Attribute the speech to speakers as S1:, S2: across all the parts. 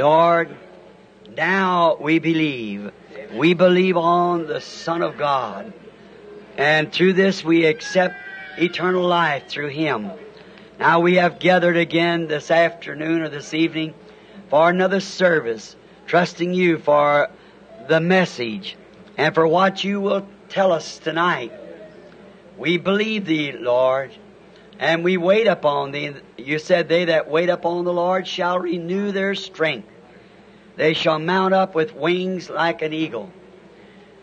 S1: Lord, now we believe. We believe on the Son of God. And through this we accept eternal life through Him. Now we have gathered again this afternoon or this evening for another service, trusting you for the message and for what you will tell us tonight. We believe thee, Lord, and we wait upon thee. You said, They that wait upon the Lord shall renew their strength. They shall mount up with wings like an eagle.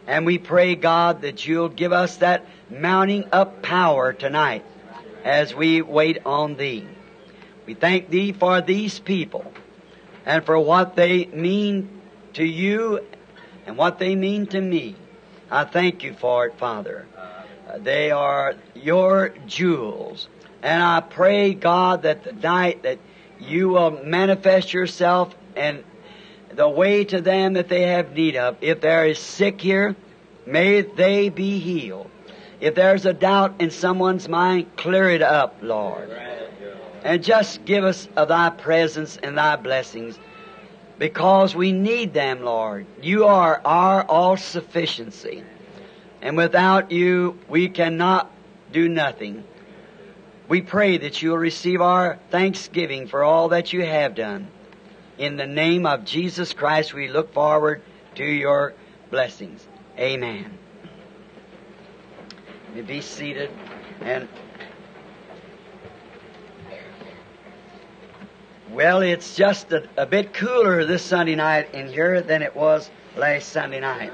S1: And we pray, God, that you'll give us that mounting up power tonight as we wait on thee. We thank thee for these people and for what they mean to you and what they mean to me. I thank you for it, Father. They are your jewels. And I pray, God, that the night that you will manifest yourself and the way to them that they have need of. If there is sick here, may they be healed. If there's a doubt in someone's mind, clear it up, Lord. And just give us of thy presence and thy blessings because we need them, Lord. You are our all sufficiency. And without you, we cannot do nothing. We pray that you will receive our thanksgiving for all that you have done. In the name of Jesus Christ, we look forward to your blessings. Amen. You be seated and well, it's just a, a, bit cooler this Sunday night in here than it was last Sunday night.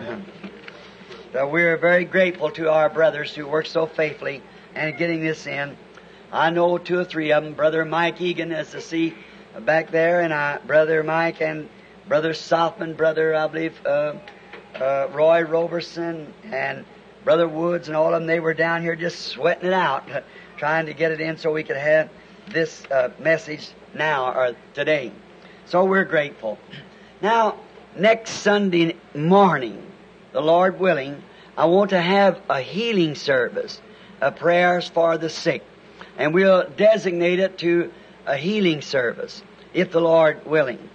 S1: but we're very grateful to our brothers who work so faithfully and getting this in. I know two or three of them. Brother Mike Egan, as to see back there, and I, Brother Mike and Brother Sothmann, Brother, I believe, uh, uh, Roy Roberson, and Brother Woods, and all of them, they were down here just sweating it out, trying to get it in so we could have this uh, message now or today. So we're grateful. Now, next Sunday morning, the Lord willing, I want to have a healing service, a prayers for the sick, and we'll designate it to a healing service, if the Lord willing.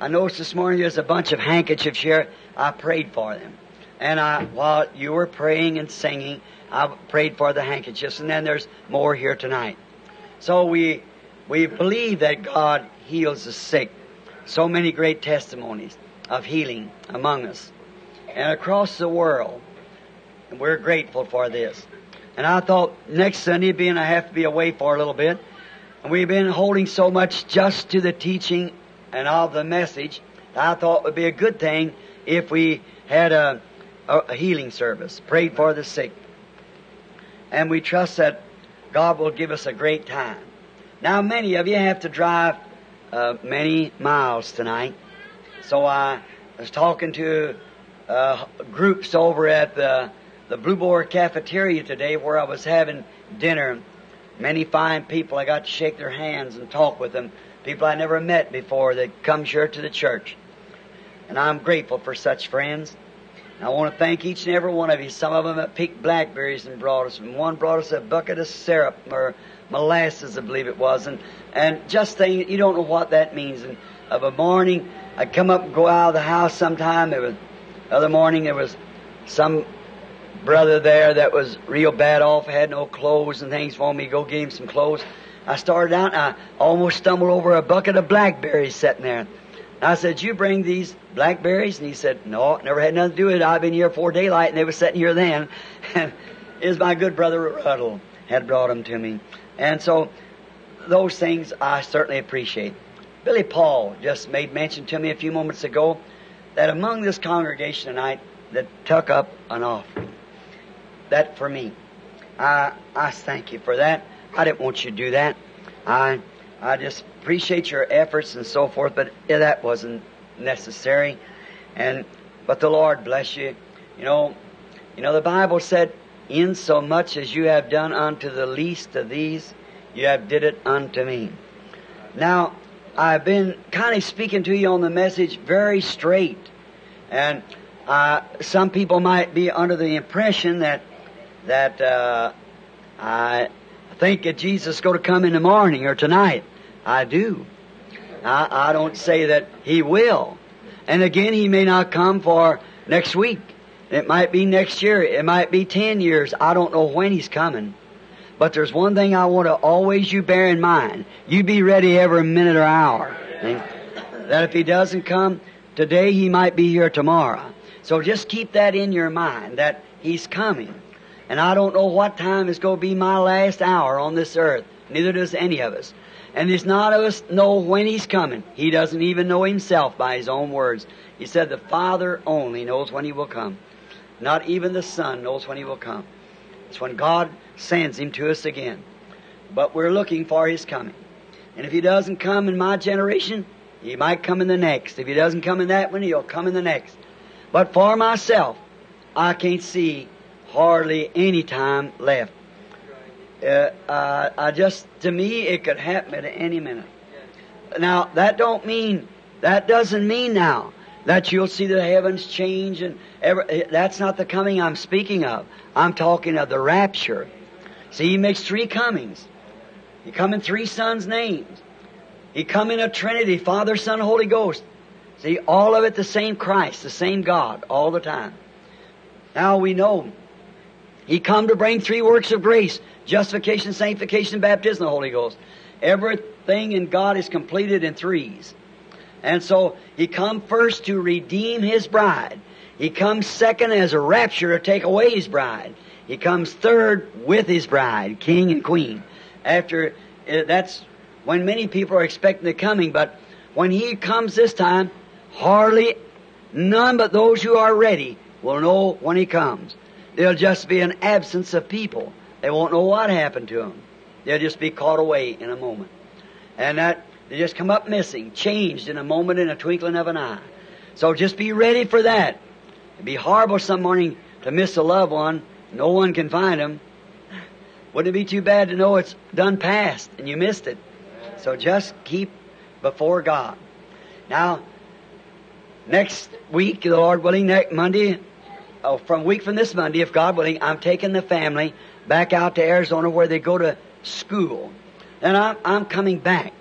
S1: I noticed this morning there's a bunch of handkerchiefs here. I prayed for them. And I, while you were praying and singing, I prayed for the handkerchiefs. And then there's more here tonight. So we, we believe that God heals the sick. So many great testimonies of healing among us and across the world. And we're grateful for this. And I thought next Sunday, being I have to be away for a little bit, we've been holding so much just to the teaching and of the message, that I thought it would be a good thing if we had a, a healing service, prayed for the sick. And we trust that God will give us a great time. Now, many of you have to drive uh, many miles tonight. So I was talking to uh, groups over at the, the Blue Boar Cafeteria today where I was having dinner Many fine people, I got to shake their hands and talk with them. People I never met before that come here to the church. And I'm grateful for such friends. And I want to thank each and every one of you. Some of them have picked blackberries and brought us. And one brought us a bucket of syrup or molasses, I believe it was. And, and just think, you don't know what that means. And of a morning, I'd come up and go out of the house sometime. There was, other morning, there was some brother there that was real bad off, had no clothes and things for me, go get him some clothes. I started out and I almost stumbled over a bucket of blackberries sitting there. I said, you bring these blackberries? And he said, no, never had nothing to do with it. I've been here before daylight and they were sitting here then. And is my good brother Ruddle had brought them to me. And so those things I certainly appreciate. Billy Paul just made mention to me a few moments ago that among this congregation tonight that took up an offering that for me. I I thank you for that. I didn't want you to do that. I I just appreciate your efforts and so forth, but that wasn't necessary. And but the Lord bless you. You know, you know the Bible said, "In so much as you have done unto the least of these, you have did it unto me." Now, I've been kind of speaking to you on the message very straight, and uh, some people might be under the impression that that uh, I think that Jesus is going to come in the morning or tonight. I do. I, I don't say that He will. And again, He may not come for next week. It might be next year. It might be 10 years. I don't know when He's coming. But there's one thing I want to always you bear in mind. You be ready every minute or hour. That if He doesn't come today, He might be here tomorrow. So just keep that in your mind that He's coming. And I don't know what time is going to be my last hour on this earth. Neither does any of us. And there's not of us know when He's coming. He doesn't even know Himself by His own words. He said the Father only knows when He will come. Not even the Son knows when He will come. It's when God sends Him to us again. But we're looking for His coming. And if He doesn't come in my generation, He might come in the next. If He doesn't come in that one, He'll come in the next. But for myself, I can't see hardly any time left. Uh, uh, I just, to me, it could happen at any minute. Now, that don't mean, that doesn't mean now that you'll see the heavens change and every, that's not the coming I'm speaking of. I'm talking of the rapture. See, he makes three comings. He come in three sons' names. He come in a Trinity, Father, Son, Holy Ghost. See, all of it the same Christ, the same God, all the time. Now we know he come to bring three works of grace justification, sanctification, baptism, the Holy Ghost. Everything in God is completed in threes. And so He come first to redeem His bride. He comes second as a rapture to take away His bride. He comes third with His bride, King and Queen. After, uh, that's when many people are expecting the coming, but when He comes this time, hardly none but those who are ready will know when He comes. There'll just be an absence of people. They won't know what happened to them. They'll just be caught away in a moment. And that, they just come up missing, changed in a moment, in a twinkling of an eye. So just be ready for that. It'd be horrible some morning to miss a loved one. No one can find them. Wouldn't it be too bad to know it's done past and you missed it? So just keep before God. Now, next week, the Lord willing, next Monday, oh, from week from this Monday, if God willing, I'm taking the family back out to Arizona where they go to school. And I'm, I'm coming back.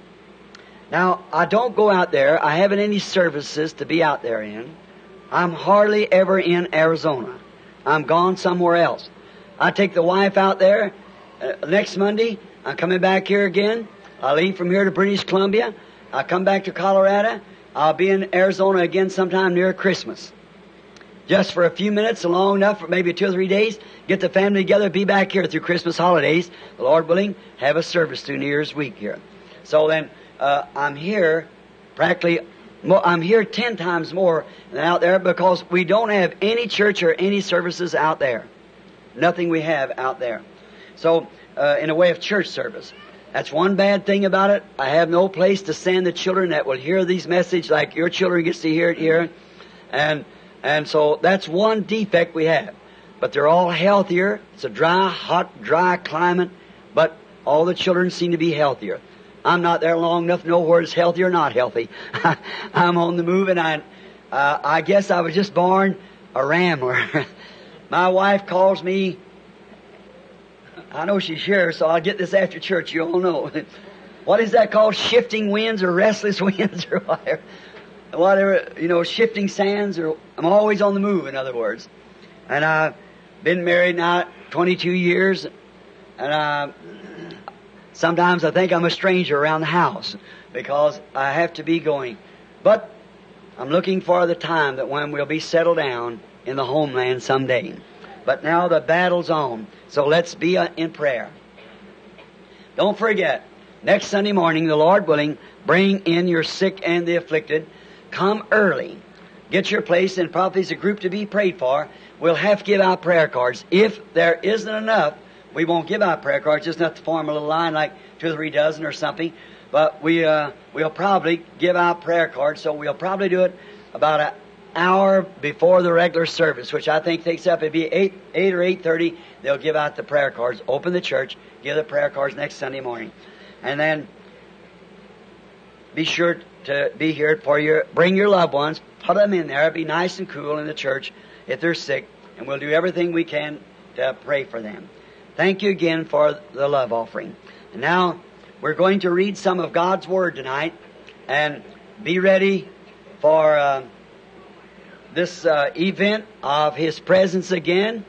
S1: Now, I don't go out there. I haven't any services to be out there in. I'm hardly ever in Arizona. I'm gone somewhere else. I take the wife out there uh, next Monday. I'm coming back here again. I leave from here to British Columbia. I come back to Colorado. I'll be in Arizona again sometime near Christmas just for a few minutes, long enough for maybe two or three days, get the family together, be back here through Christmas holidays, the Lord willing, have a service through New Year's week here. So then, uh, I'm here practically, I'm here ten times more than out there because we don't have any church or any services out there. Nothing we have out there. So, uh, in a way of church service. That's one bad thing about it. I have no place to send the children that will hear these messages like your children gets to hear it here. And and so that's one defect we have. But they're all healthier. It's a dry, hot, dry climate, but all the children seem to be healthier. I'm not there long enough to know where it's healthy or not healthy. I'm on the move and I, uh, I guess I was just born a rambler. My wife calls me, I know she's here, so I'll get this after church, you all know. what is that called? Shifting winds or restless winds or whatever whatever, you know, shifting sands, or I'm always on the move, in other words. And I've been married now 22 years, and I, sometimes I think I'm a stranger around the house because I have to be going. But I'm looking for the time that when we'll be settled down in the homeland someday. But now the battle's on, so let's be uh, in prayer. Don't forget, next Sunday morning, the Lord willing, bring in your sick and the afflicted. Come early. Get your place and probably as a group to be prayed for. We'll have to give out prayer cards. If there isn't enough, we won't give out prayer cards, just enough to form a little line like two or three dozen or something. But we, uh, we'll probably give out prayer cards, so we'll probably do it about an hour before the regular service, which I think takes up, it'd be 8, 8 or 8.30, they'll give out the prayer cards, open the church, give the prayer cards next Sunday morning. And then be sure to be here for your, bring your loved ones, put them in there, be nice and cool in the church if they're sick, and we'll do everything we can to pray for them. Thank you again for the love offering. And now, we're going to read some of God's Word tonight, and be ready for uh, this uh, event of His presence again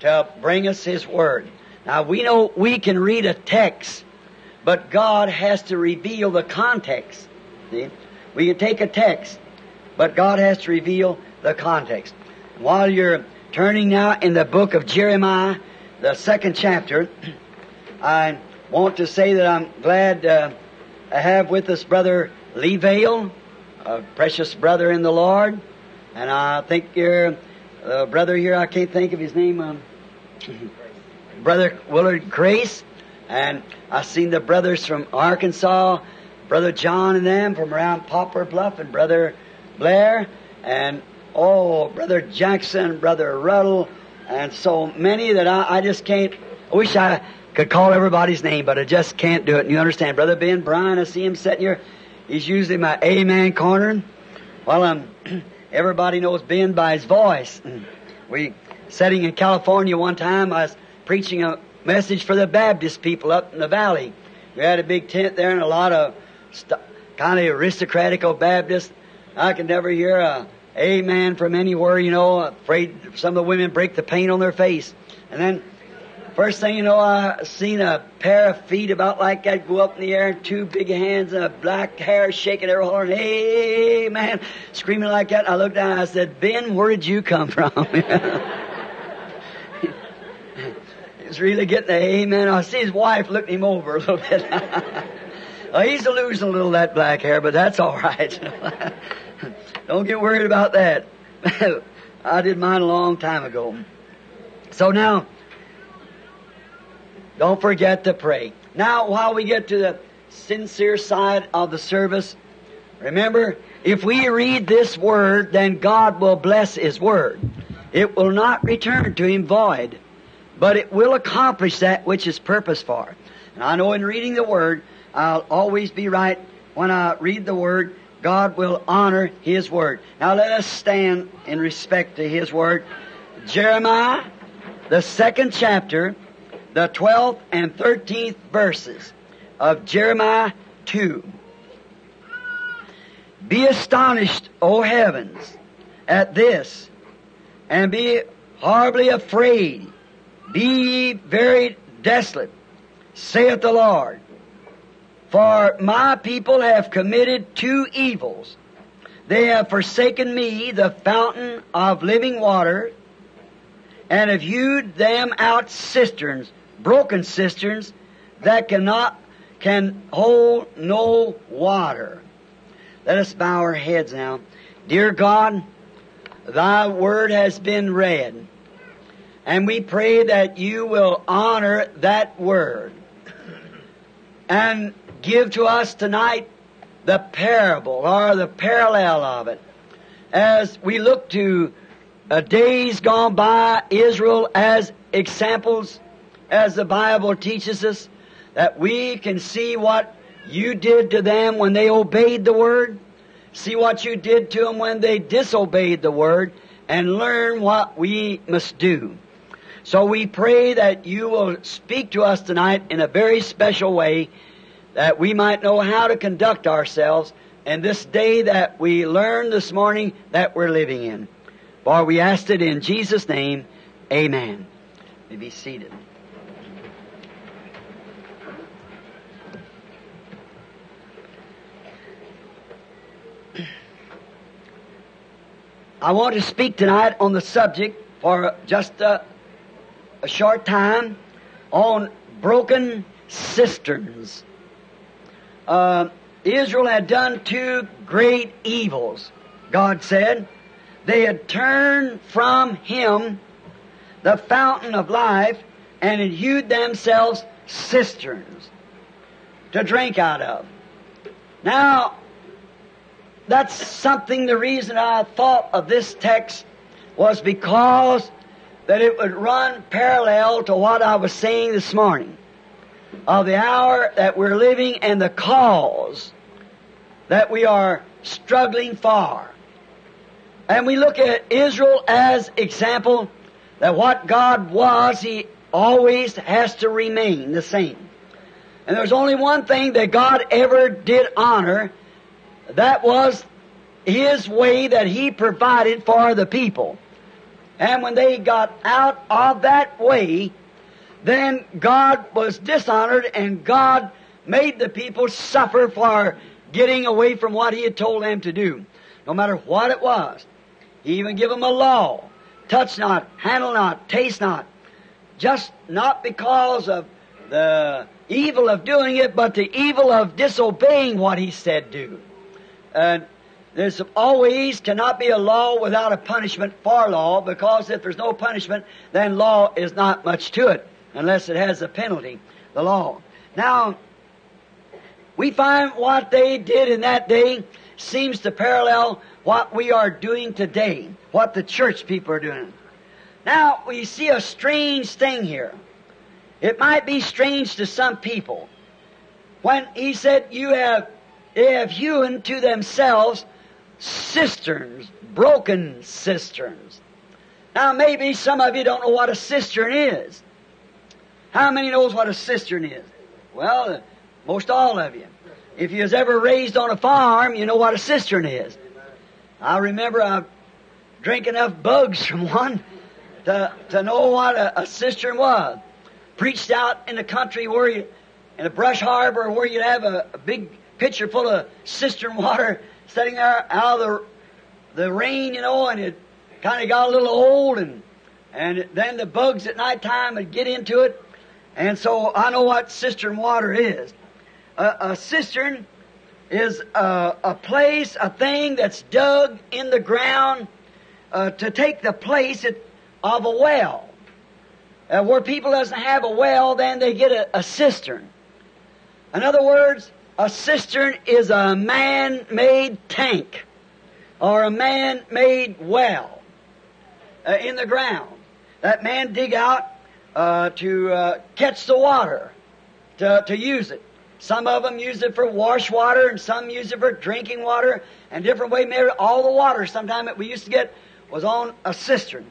S1: to bring us His Word. Now we know we can read a text, but God has to reveal the context. See? We can take a text, but God has to reveal the context. While you're turning now in the book of Jeremiah, the second chapter, I want to say that I'm glad uh, I have with us Brother Lee Vayle, a precious brother in the Lord, and I think your uh, brother here, I can't think of his name, um, Brother Willard Crase, and I've seen the brothers from Arkansas, Brother John and them from around Poplar Bluff, and Brother Blair, and oh, Brother Jackson, Brother Ruddle, and so many that I, I just can't. I wish I could call everybody's name, but I just can't do it. And you understand, Brother Ben Bryant, I see him sitting here. He's usually my amen corner. Well, um, everybody knows Ben by his voice. We sitting in California one time. I was preaching a message for the Baptist people up in the valley. We had a big tent there and a lot of st- kind of aristocratic Baptist. I could never hear a amen from anywhere, you know, afraid some of the women break the paint on their face. And then, first thing you know, I seen a pair of feet about like that go up in the air and two big hands and a black hair shaking their horn. Hey, man, screaming like that. I looked down and I said, Ben, where did you come from? He's really getting the amen. I see his wife looking him over a little bit. well, he's losing a little of that black hair, but that's all right. Don't get worried about that. I did mine a long time ago. So now, don't forget to pray. Now, while we get to the sincere side of the service, remember, if we read this word, then God will bless His word. It will not return to Him void, but it will accomplish that which is purpose for. And I know in reading the word, I'll always be right when I read the word. God will honor His word. Now let us stand in respect to His word. Jeremiah, the second chapter, the 12th and 13th verses of Jeremiah 2. Be astonished, O heavens, at this, and be horribly afraid. Be ye very desolate, saith the Lord. For my people have committed two evils. They have forsaken me, the fountain of living water, and have hewed them out cisterns, broken cisterns, that cannot, can hold no water. Let us bow our heads now. Dear God, Thy word has been read, and we pray that you will honor that word and give to us tonight the parable or the parallel of it. As we look to uh, days gone by, Israel as examples, as the Bible teaches us, that we can see what you did to them when they obeyed the Word, see what you did to them when they disobeyed the Word, and learn what we must do. So we pray that you will speak to us tonight in a very special way that we might know how to conduct ourselves in this day that we learned this morning that we're living in. For we asked it in Jesus' name, Amen. You be seated. I want to speak tonight on the subject for just a, a short time on broken cisterns uh, Israel had done two great evils, God said. They had turned from Him, the fountain of life, and had hewed themselves cisterns to drink out of. Now, that's something, the reason I thought of this text was because that it would run parallel to what I was saying this morning of the hour that we're living and the cause that we are struggling for. And we look at Israel as example that what God was, He always has to remain the same. And there's only one thing that God ever did honor, that was His way that He provided for the people. And when they got out of that way, then God was dishonored and God made the people suffer for getting away from what He had told them to do, no matter what it was. He even gave them a law. Touch not, handle not, taste not. Just not because of the evil of doing it, but the evil of disobeying what He said do. And there's always cannot be a law without a punishment for law, because if there's no punishment, then law is not much to it, unless it has a penalty, the law. Now, we find what they did in that day seems to parallel what we are doing today, what the church people are doing. Now, we see a strange thing here. It might be strange to some people. When he said, You have, they have hewn to themselves cisterns, broken cisterns. Now, maybe some of you don't know what a cistern is. How many knows what a cistern is? Well, most all of you. If you was ever raised on a farm, you know what a cistern is. I remember I drank enough bugs from one to, to know what a, a cistern was. Preached out in the country where you, in a brush harbor where you'd have a, a big pitcher full of cistern water sitting there out of the, the rain, you know, and it kind of got a little old and, and then the bugs at night time would get into it. And so I know what cistern water is. A, a cistern is a, a, place, a thing that's dug in the ground uh, to take the place of a well. Uh, where people doesn't have a well, then they get a, a cistern. In other words, a cistern is a man-made tank or a man-made well uh, in the ground. That man dig out uh, to uh, catch the water, to, to use it. Some of them use it for wash water, and some use it for drinking water, and different way. Maybe all the water sometime that we used to get was on a cistern.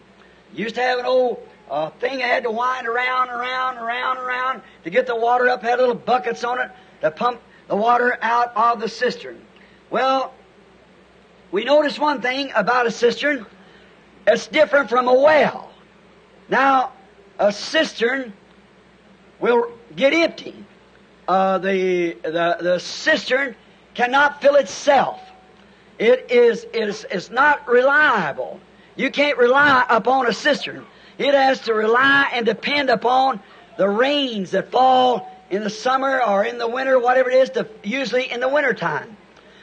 S1: Used to have an old uh, thing that had to wind around, around, around, around to get the water up. Had little buckets on it to pump the water out of the cistern. Well, we notice one thing about a cistern. It's different from a well. Now, a cistern will get empty. Uh, the, the, the cistern cannot fill itself. It is, it is it's not reliable. You can't rely upon a cistern. It has to rely and depend upon the rains that fall in the summer or in the winter, whatever it is, to, usually in the winter time.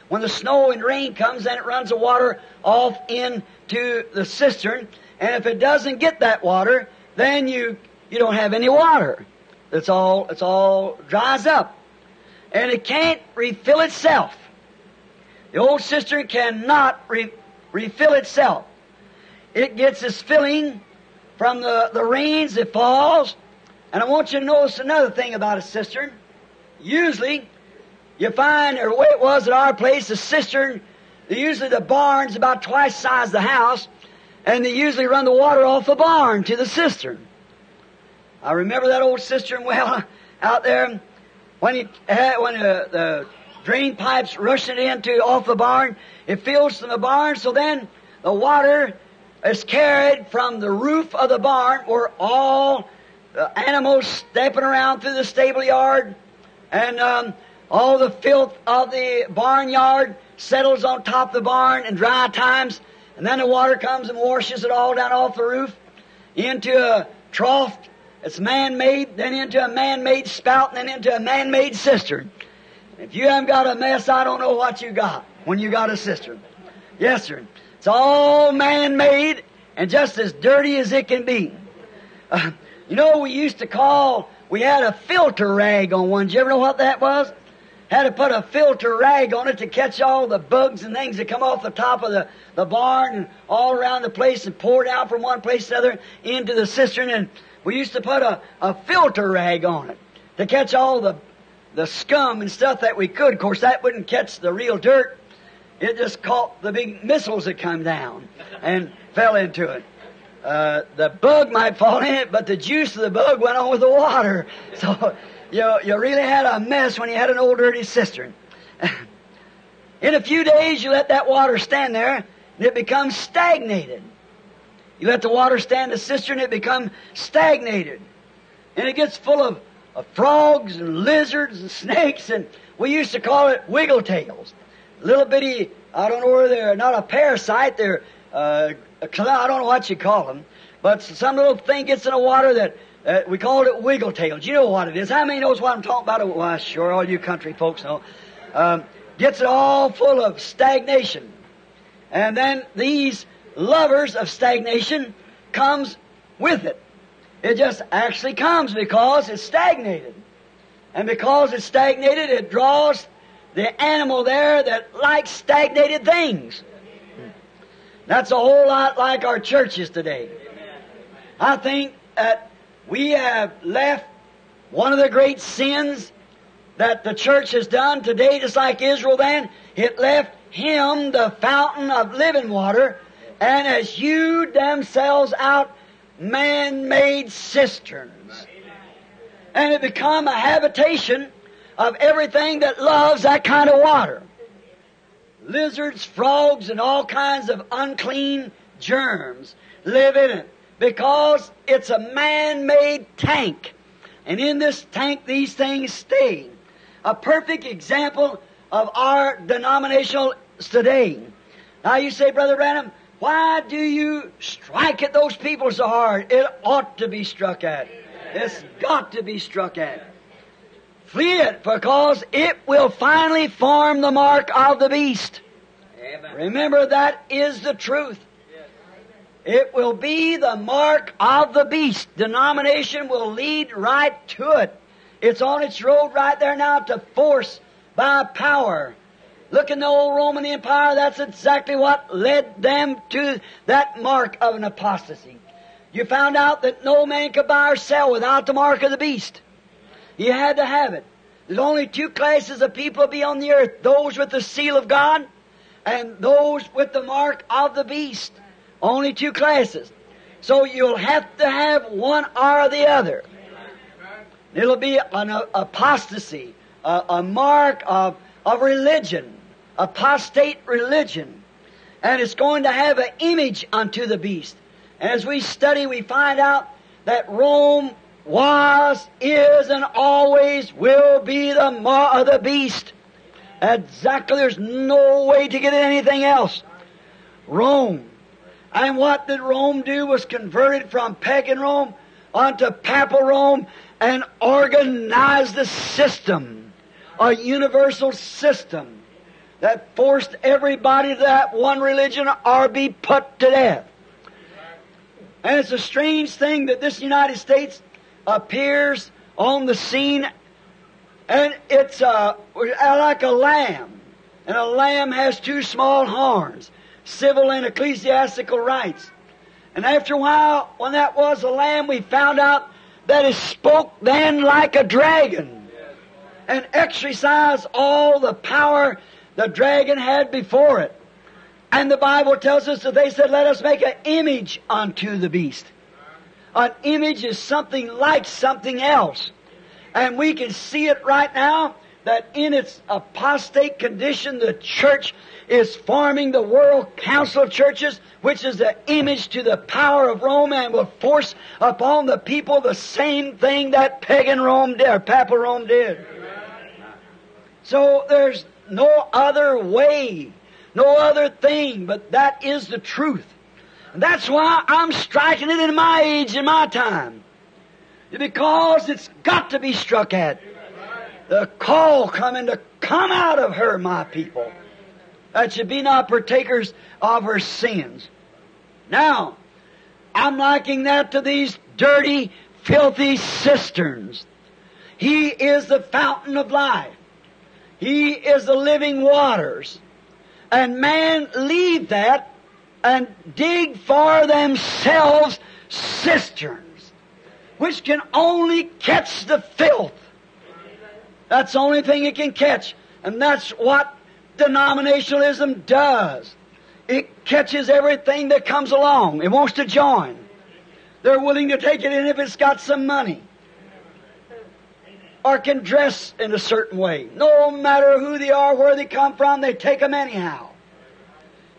S1: When the snow and rain comes, then it runs the water off into the cistern. And if it doesn't get that water, then you, you don't have any water. It's all, it's all dries up. And it can't refill itself. The old cistern cannot re, refill itself. It gets its filling from the, the rains that falls and I want you to notice another thing about a cistern. Usually, you find, or the way it was at our place, a cistern, usually the barn's about twice the size of the house, and they usually run the water off the barn to the cistern. I remember that old cistern well out there when it when the, the drain pipes rushing into off the barn. It fills from the barn, so then the water is carried from the roof of the barn where all the animals stepping around through the stable yard, and um, all the filth of the barnyard settles on top of the barn in dry times, and then the water comes and washes it all down off the roof into a trough that's man-made, then into a man-made spout, and then into a man-made cistern. If you haven't got a mess, I don't know what you got when you got a cistern. Yes, sir. It's all man-made and just as dirty as it can be. Uh, you know, we used to call, we had a filter rag on one. Did you ever know what that was? Had to put a filter rag on it to catch all the bugs and things that come off the top of the, the barn and all around the place and pour out from one place to the other into the cistern. And we used to put a, a filter rag on it to catch all the, the scum and stuff that we could. Of course, that wouldn't catch the real dirt. It just caught the big missiles that come down and fell into it. Uh, the bug might fall in it, but the juice of the bug went on with the water. So you, you really had a mess when you had an old dirty cistern. In a few days, you let that water stand there, and it becomes stagnated. You let the water stand in the cistern, it becomes stagnated. And it gets full of, of frogs and lizards and snakes, and we used to call it wiggle tails. Little bitty, I don't know where they're, not a parasite, they're, uh, I don't know what you call them, but some little thing gets in the water that uh, we called it wiggle tails. You know what it is. How many knows what I'm talking about? Why, sure, all you country folks know. Um, gets it all full of stagnation. And then these lovers of stagnation comes with it. It just actually comes because it's stagnated. And because it's stagnated, it draws the animal there that likes stagnated things. That's a whole lot like our churches today. I think that we have left one of the great sins that the church has done today, just like Israel then. It left him the fountain of living water and has hewed themselves out man-made cisterns. And it become a habitation of everything that loves that kind of water. Lizards, frogs, and all kinds of unclean germs live in it because it's a man-made tank. And in this tank, these things stay. A perfect example of our denominational today. Now you say, Brother Branham, why do you strike at those people so hard? It ought to be struck at. It's got to be struck at. Flee it because it will finally form the mark of the beast. Remember that is the truth. It will be the mark of the beast. Denomination will lead right to it. It's on its road right there now to force by power. Look in the old Roman Empire, that's exactly what led them to that mark of an apostasy. You found out that no man could buy or sell without the mark of the beast. You had to have it. There's only two classes of people be on the earth those with the seal of God and those with the mark of the beast. Only two classes. So you'll have to have one or the other. It'll be an apostasy, a, a mark of, of religion, apostate religion. And it's going to have an image unto the beast. As we study, we find out that Rome was, is, and always will be the mark of uh, the beast. Exactly, there's no way to get anything else. Rome and what did Rome do was converted from pagan Rome onto papal Rome and organized the system, a universal system that forced everybody to that one religion or be put to death. And it's a strange thing that this United States appears on the scene and it's uh, like a lamb. And a lamb has two small horns civil and ecclesiastical rights. And after a while, when that was a lamb, we found out that it spoke then like a dragon and exercised all the power the dragon had before it. And the Bible tells us that they said, let us make an image unto the beast. An image is something like something else. And we can see it right now that in its apostate condition, the church is forming the World Council of Churches, which is the image to the power of Rome and will force upon the people the same thing that pagan Rome did, or Papal Rome did. So there's no other way, no other thing, but that is the truth. And that's why I'm striking it in my age in my time. Because it's got to be struck at. The call coming to come out of her, my people that you be not partakers of her sins. Now, I'm liking that to these dirty, filthy cisterns. He is the fountain of life. He is the living waters. And man leave that and dig for themselves cisterns, which can only catch the filth. That's the only thing it can catch. And that's what denominationalism does. It catches everything that comes along. It wants to join. They're willing to take it in if it's got some money. or can dress in a certain way. No matter who they are, where they come from, they take them anyhow.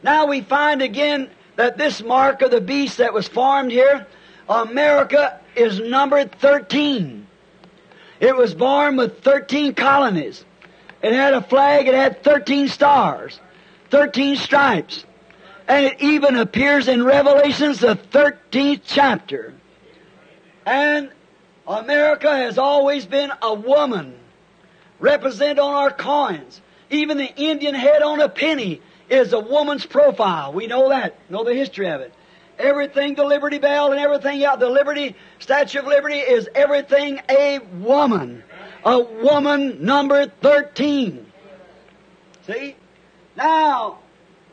S1: Now we find again that this mark of the beast that was formed here, America is numbered 13. It was born with 13 colonies. It had a flag, it had 13 stars, 13 stripes. And it even appears in Revelations, the 13th chapter. And America has always been a woman represented on our coins. Even the Indian head on a penny is a woman's profile. We know that, know the history of it. Everything, the Liberty Bell and everything out, the Liberty, Statue of Liberty is everything a woman. A woman number 13. See? Now,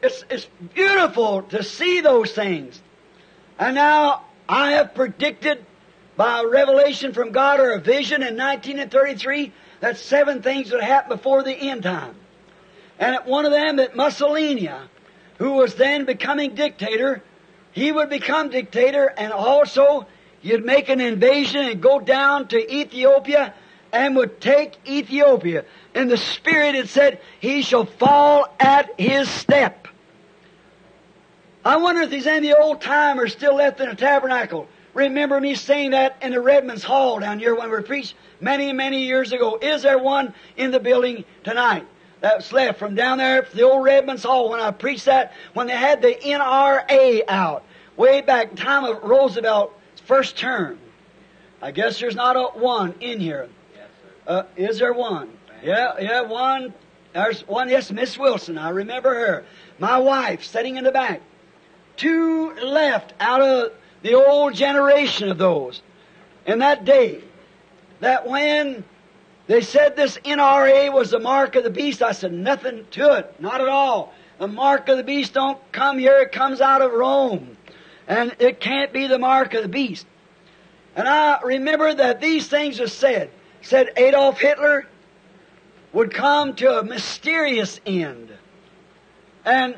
S1: it's, it's beautiful to see those things. And now, I have predicted by a revelation from God or a vision in 1933 that seven things would happen before the end time. And at one of them, that Mussolini, who was then becoming dictator, he would become dictator and also you'd make an invasion and go down to Ethiopia and would take Ethiopia. In the Spirit it said, He shall fall at His step. I wonder if there's any old timers still left in the tabernacle. Remember me saying that in the Redmen's Hall down here when we preached many, many years ago. Is there one in the building tonight? That's left from down there the old Redmen's Hall when I preached that, when they had the NRA out, way back time of Roosevelt's first term. I guess there's not a one in here. Yes, Uh, is there one? Yeah, yeah, one. There's one, yes, Miss Wilson. I remember her. My wife sitting in the back. Two left out of the old generation of those. In that day, that when they said this NRA was the mark of the beast, I said, nothing to it. Not at all. The mark of the beast don't come here, it comes out of Rome. And it can't be the mark of the beast. And I remember that these things were said. Said Adolf Hitler would come to a mysterious end. And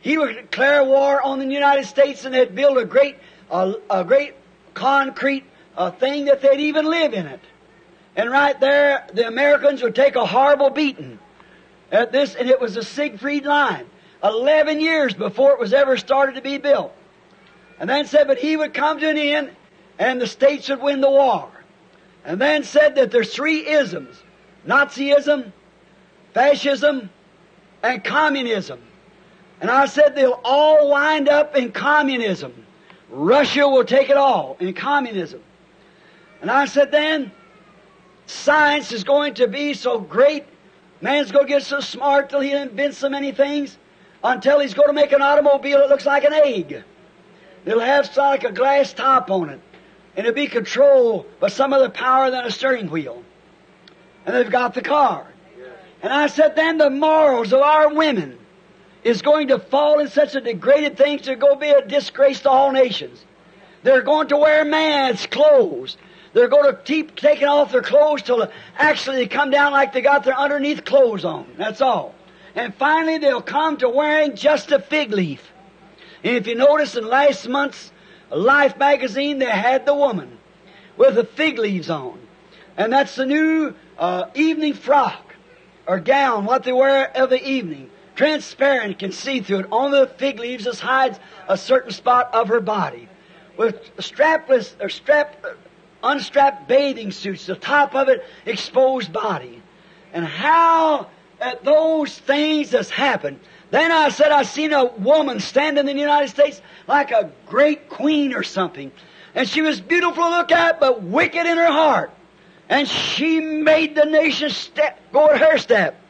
S1: he would declare war on the United States and they'd build a great, a, a great concrete a thing that they'd even live in it. And right there, the Americans would take a horrible beating at this, and it was the Siegfried Line. Eleven years before it was ever started to be built. And then said, but he would come to an end, and the states would win the war. And then said that there's three isms. Nazism, fascism, and communism. And I said they'll all wind up in communism. Russia will take it all in communism. And I said then, science is going to be so great, man's going to get so smart till he invents so many things, until he's going to make an automobile that looks like an egg. It'll have like a glass top on it, and it'll be controlled by some other power than a steering wheel. And they've got the car. And I said then the morals of our women is going to fall in such a degraded thing to go be a disgrace to all nations. They're going to wear man's clothes. They're going to keep taking off their clothes till actually they come down like they got their underneath clothes on. That's all. And finally they'll come to wearing just a fig leaf. And if you notice in last month's Life magazine, they had the woman with the fig leaves on. And that's the new uh, evening frock or gown, what they wear the evening. Transparent, can see through it. On the fig leaves, just hides a certain spot of her body. With strapless or strap, unstrapped bathing suits, the top of it exposed body. And how that those things has happened. Then I said I seen a woman standing in the United States like a great queen or something. And she was beautiful to look at, but wicked in her heart. And she made the nation step, go at her step.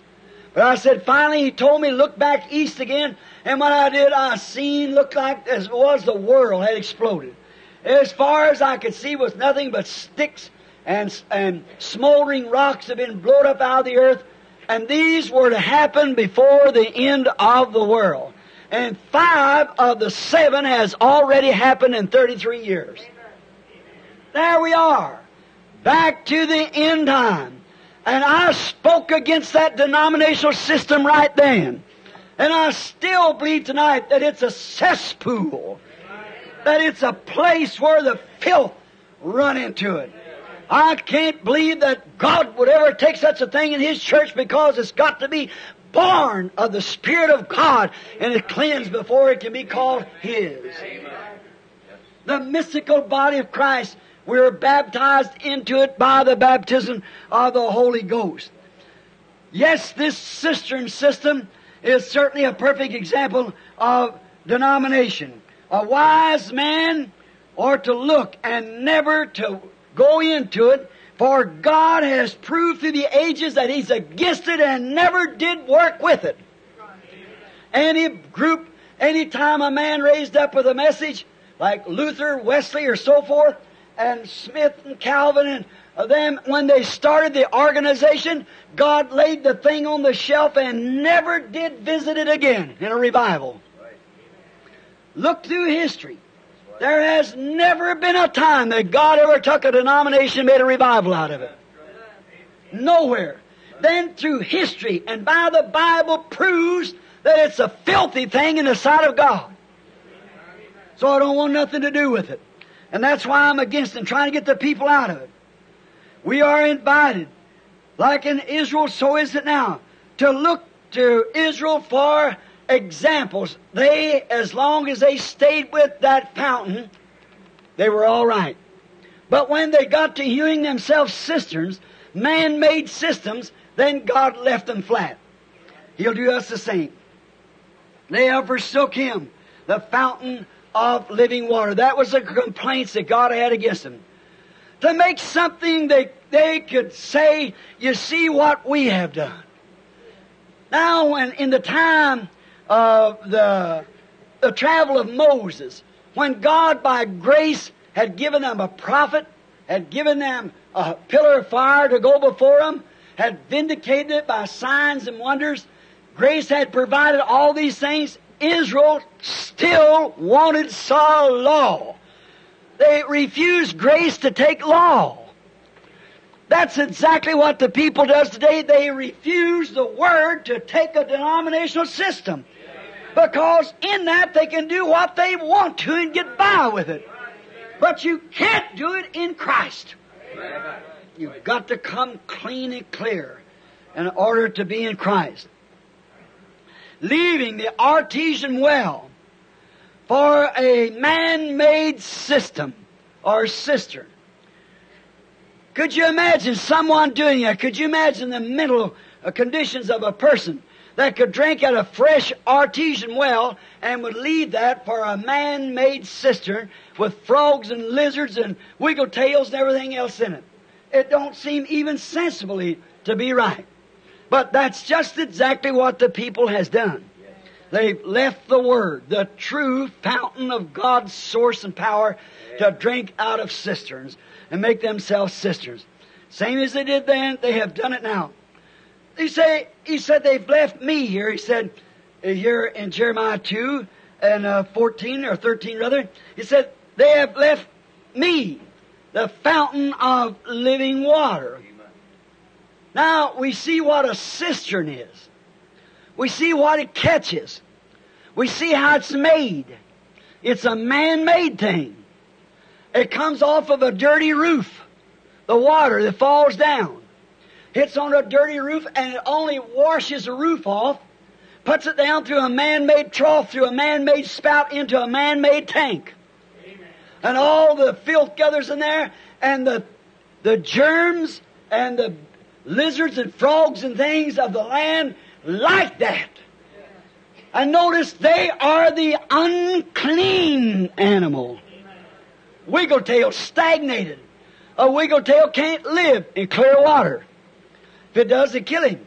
S1: But I said, finally, he told me, look back east again. And when I did, I seen, looked like as was the world had exploded. As far as I could see was nothing but sticks and, and smoldering rocks had been blown up out of the earth. And these were to happen before the end of the world. And five of the seven has already happened in 33 years. There we are. Back to the end time. And I spoke against that denominational system right then. And I still believe tonight that it's a cesspool. That it's a place where the filth run into it. I can't believe that God would ever take such a thing in His church because it's got to be born of the Spirit of God and it cleansed before it can be called His. The mystical body of Christ, we are baptized into it by the baptism of the Holy Ghost. Yes, this cistern system is certainly a perfect example of denomination. A wise man or to look and never to go into it, for God has proved through the ages that He's against it and never did work with it. Any group, any time a man raised up with a message, like Luther, Wesley, or so forth, and Smith and Calvin and them, when they started the organization, God laid the thing on the shelf and never did visit it again in a revival. Look through history. There has never been a time that God ever took a denomination and made a revival out of it. Nowhere. Then through history and by the Bible proves that it's a filthy thing in the sight of God. So I don't want nothing to do with it. And that's why I'm against it, trying to get the people out of it. We are invited, like in Israel, so is it now, to look to Israel for examples. They, as long as they stayed with that fountain, they were all right. But when they got to hewing themselves cisterns, man-made systems, then God left them flat. He'll do us the same. They have forsook Him, the fountain of living water. That was the complaints that God had against them. To make something that they could say, you see what we have done. Now, when in the time of the, the travel of Moses, when God by grace had given them a prophet, had given them a pillar of fire to go before them, had vindicated it by signs and wonders, grace had provided all these things, Israel still wanted saw law. They refused grace to take law. That's exactly what the people does today. They refuse the word to take a denominational system. Because in that they can do what they want to and get by with it. But you can't do it in Christ. You've got to come clean and clear in order to be in Christ leaving the artesian well for a man-made system or cistern. Could you imagine someone doing that? Could you imagine the mental conditions of a person that could drink at a fresh artesian well and would leave that for a man-made cistern with frogs and lizards and wiggle tails and everything else in it? It don't seem even sensibly to be right. But that's just exactly what the people has done. They've left the Word, the true fountain of God's source and power, to drink out of cisterns and make themselves cisterns. Same as they did then, they have done it now. He say, he said they've left me here. He said here in Jeremiah 2 and uh, 14 or 13 rather. He said they have left me, the fountain of living water. Now we see what a cistern is. We see what it catches. We see how it's made. It's a man-made thing. It comes off of a dirty roof. The water that falls down hits on a dirty roof and it only washes the roof off, puts it down through a man-made trough, through a man-made spout into a man-made tank. Amen. And all the filth gathers in there and the, the germs and the lizards and frogs and things of the land like that. And notice they are the unclean animal. Wiggletail stagnated. A wiggletail can't live in clear water. If it does, it kill him.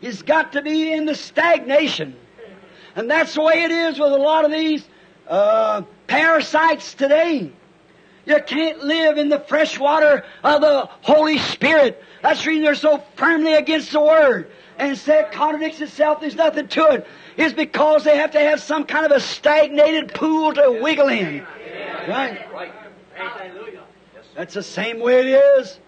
S1: He's got to be in the stagnation. And that's the way it is with a lot of these uh, parasites today. You can't live in the fresh water of the Holy Spirit. That's the reason they're so firmly against the Word. And say it contradicts itself, there's nothing to it. it. Is because they have to have some kind of a stagnated pool to wiggle in. Right? That's the same way it is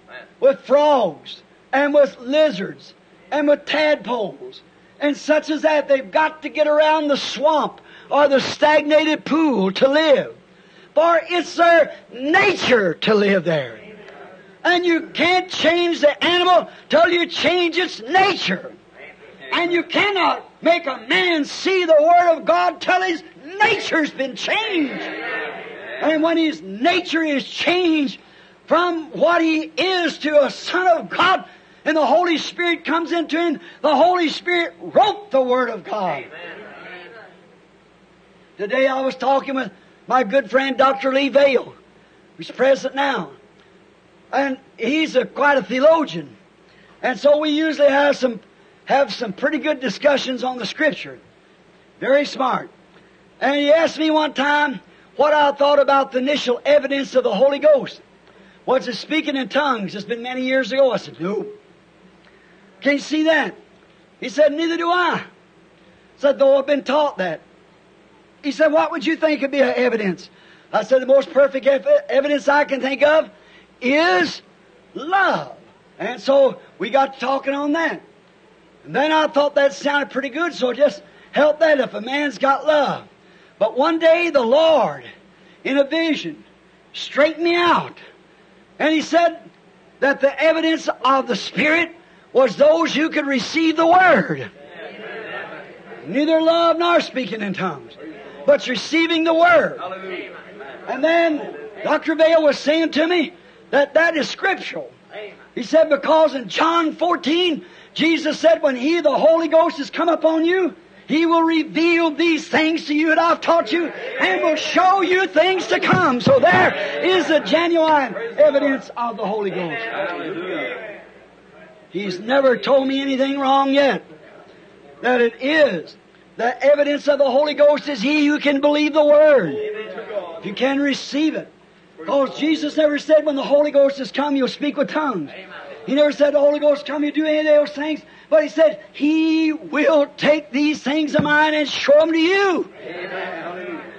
S1: with frogs and with lizards and with tadpoles and such as that. They've got to get around the swamp or the stagnated pool to live. For it's their nature to live there. And you can't change the animal till you change its nature. And you cannot make a man see the Word of God till his nature's been changed. And when his nature is changed from what he is to a son of God, and the Holy Spirit comes into him, the Holy Spirit wrote the Word of God. Today I was talking with my good friend Dr. Lee Vayle, who's present now. And he's a, quite a theologian. And so we usually have some, have some pretty good discussions on the Scripture. Very smart. And he asked me one time what I thought about the initial evidence of the Holy Ghost. Was it speaking in tongues? It's been many years ago. I said, no. Can't see that. He said, neither do I. Said, though I've been taught that. He said, what would you think would be evidence? I said, the most perfect ev- evidence I can think of is love. And so we got talking on that. And then I thought that sounded pretty good, so just help that if a man's got love. But one day the Lord, in a vision, straightened me out. And He said that the evidence of the Spirit was those who could receive the Word. Neither love nor speaking in tongues, but receiving the Word. And then Dr. Vayle was saying to me that that is scriptural. He said, because in John 14, Jesus said, when He, the Holy Ghost, has come upon you, He will reveal these things to you that I've taught you and will show you things to come. So there is a genuine evidence of the Holy Ghost. He's never told me anything wrong yet. That it is. The evidence of the Holy Ghost is He who can believe the Word. If you can receive it. Because Jesus never said when the Holy Ghost has come, you'll speak with tongues. He never said the Holy Ghost come, you do any of those things. But He said, He will take these things of mine and show them to you.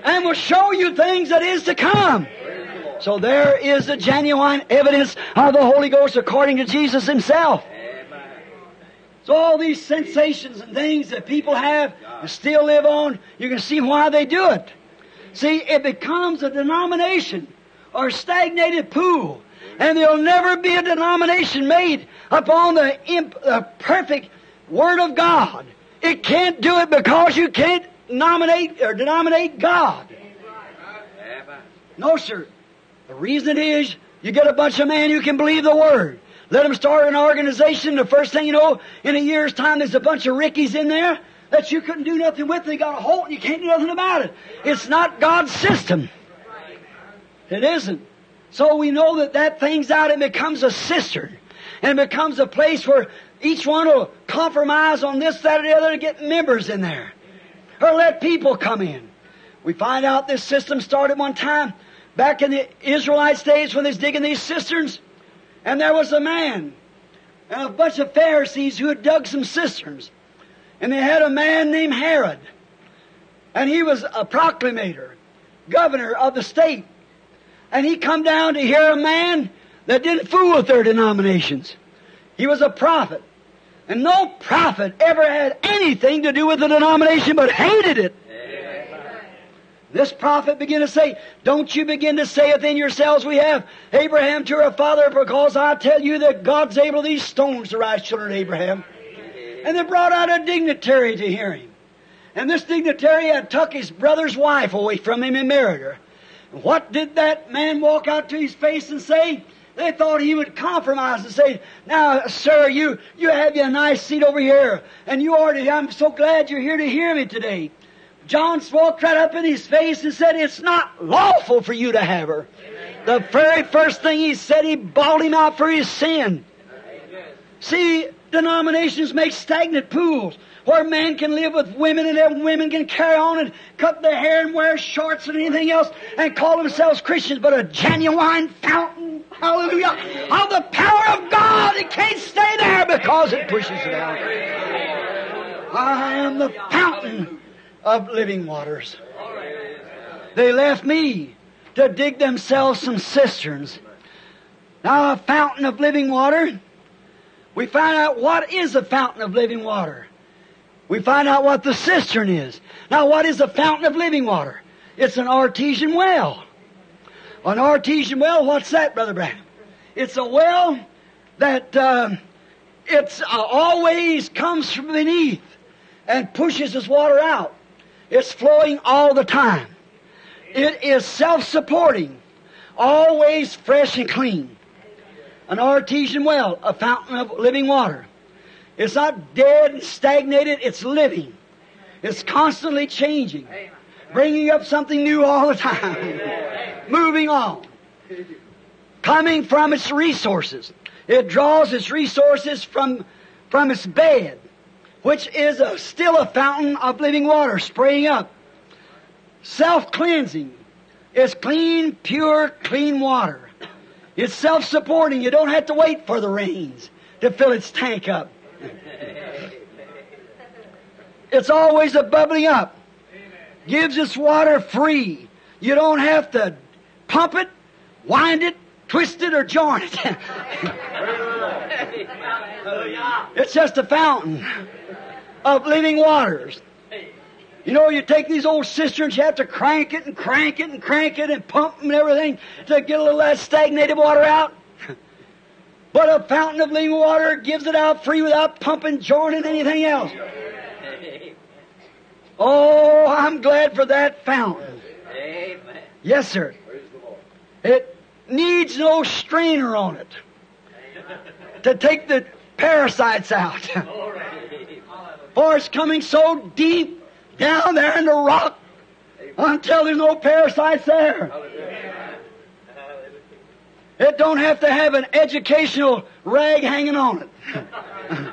S1: And will show you things that is to come. So there is the genuine evidence of the Holy Ghost according to Jesus Himself. So all these sensations and things that people have and still live on, you can see why they do it. See, it becomes a denomination or a stagnated pool. And there'll never be a denomination made upon the, imp, the perfect Word of God. It can't do it because you can't nominate or denominate God. No, sir. The reason is you get a bunch of men who can believe the Word. Let them start an organization. The first thing you know, in a year's time, there's a bunch of Rickies in there that you couldn't do nothing with. They got a hold and you can't do nothing about it. It's not God's system. It isn't. So we know that that thing's out and becomes a cistern. And it becomes a place where each one will compromise on this, that, or the other to get members in there. Or let people come in. We find out this system started one time back in the Israelite days when they was digging these cisterns. And there was a man and a bunch of Pharisees who had dug some cisterns. And they had a man named Herod. And he was a proclamator, governor of the state. And he come down to hear a man that didn't fool with their denominations. He was a prophet. And no prophet ever had anything to do with the denomination but hated it. This prophet began to say, Don't you begin to say within yourselves, We have Abraham to our father, because I tell you that God's able these stones to rise children of Abraham. And they brought out a dignitary to hear him. And this dignitary had took his brother's wife away from him and married her. And what did that man walk out to his face and say? They thought he would compromise and say, Now, sir, you, you have your nice seat over here, and you already, I'm so glad you're here to hear me today. John walked right up in his face and said, It's not lawful for you to have her. The very first thing he said, he bawled him out for his sin. See, denominations make stagnant pools where men can live with women and then women can carry on and cut their hair and wear shorts and anything else and call themselves Christians, but a genuine fountain, hallelujah, of the power of God. It can't stay there because it pushes it out. I am the fountain of living waters. They left me to dig themselves some cisterns. Now, a fountain of living water, we find out what is a fountain of living water. We find out what the cistern is. Now, what is a fountain of living water? It's an artesian well. An artesian well, what's that, Brother Branham? It's a well that uh, it's uh, always comes from beneath and pushes its water out. It's flowing all the time. It is self-supporting, always fresh and clean. An artesian well, a fountain of living water. It's not dead and stagnated, it's living. It's constantly changing, bringing up something new all the time, moving on, coming from its resources. It draws its resources from, from its bed, which is a, still a fountain of living water spraying up. Self-cleansing. It's clean, pure, clean water. It's self-supporting. You don't have to wait for the rains to fill its tank up. It's always a bubbling up. Gives its water free. You don't have to pump it, wind it, twist it, or join it. it's just a fountain of living waters. You know, you take these old cisterns, you have to crank it and crank it and crank it and pump and everything to get a little of that stagnated water out. But a fountain of living water gives it out free without pumping, joining anything else. Oh, I'm glad for that fountain.
S2: Amen.
S1: Yes, sir. It needs no strainer on it to take the parasites out. For it's coming so deep down there in the rock until there's no parasites there. It don't have to have an educational rag hanging on it.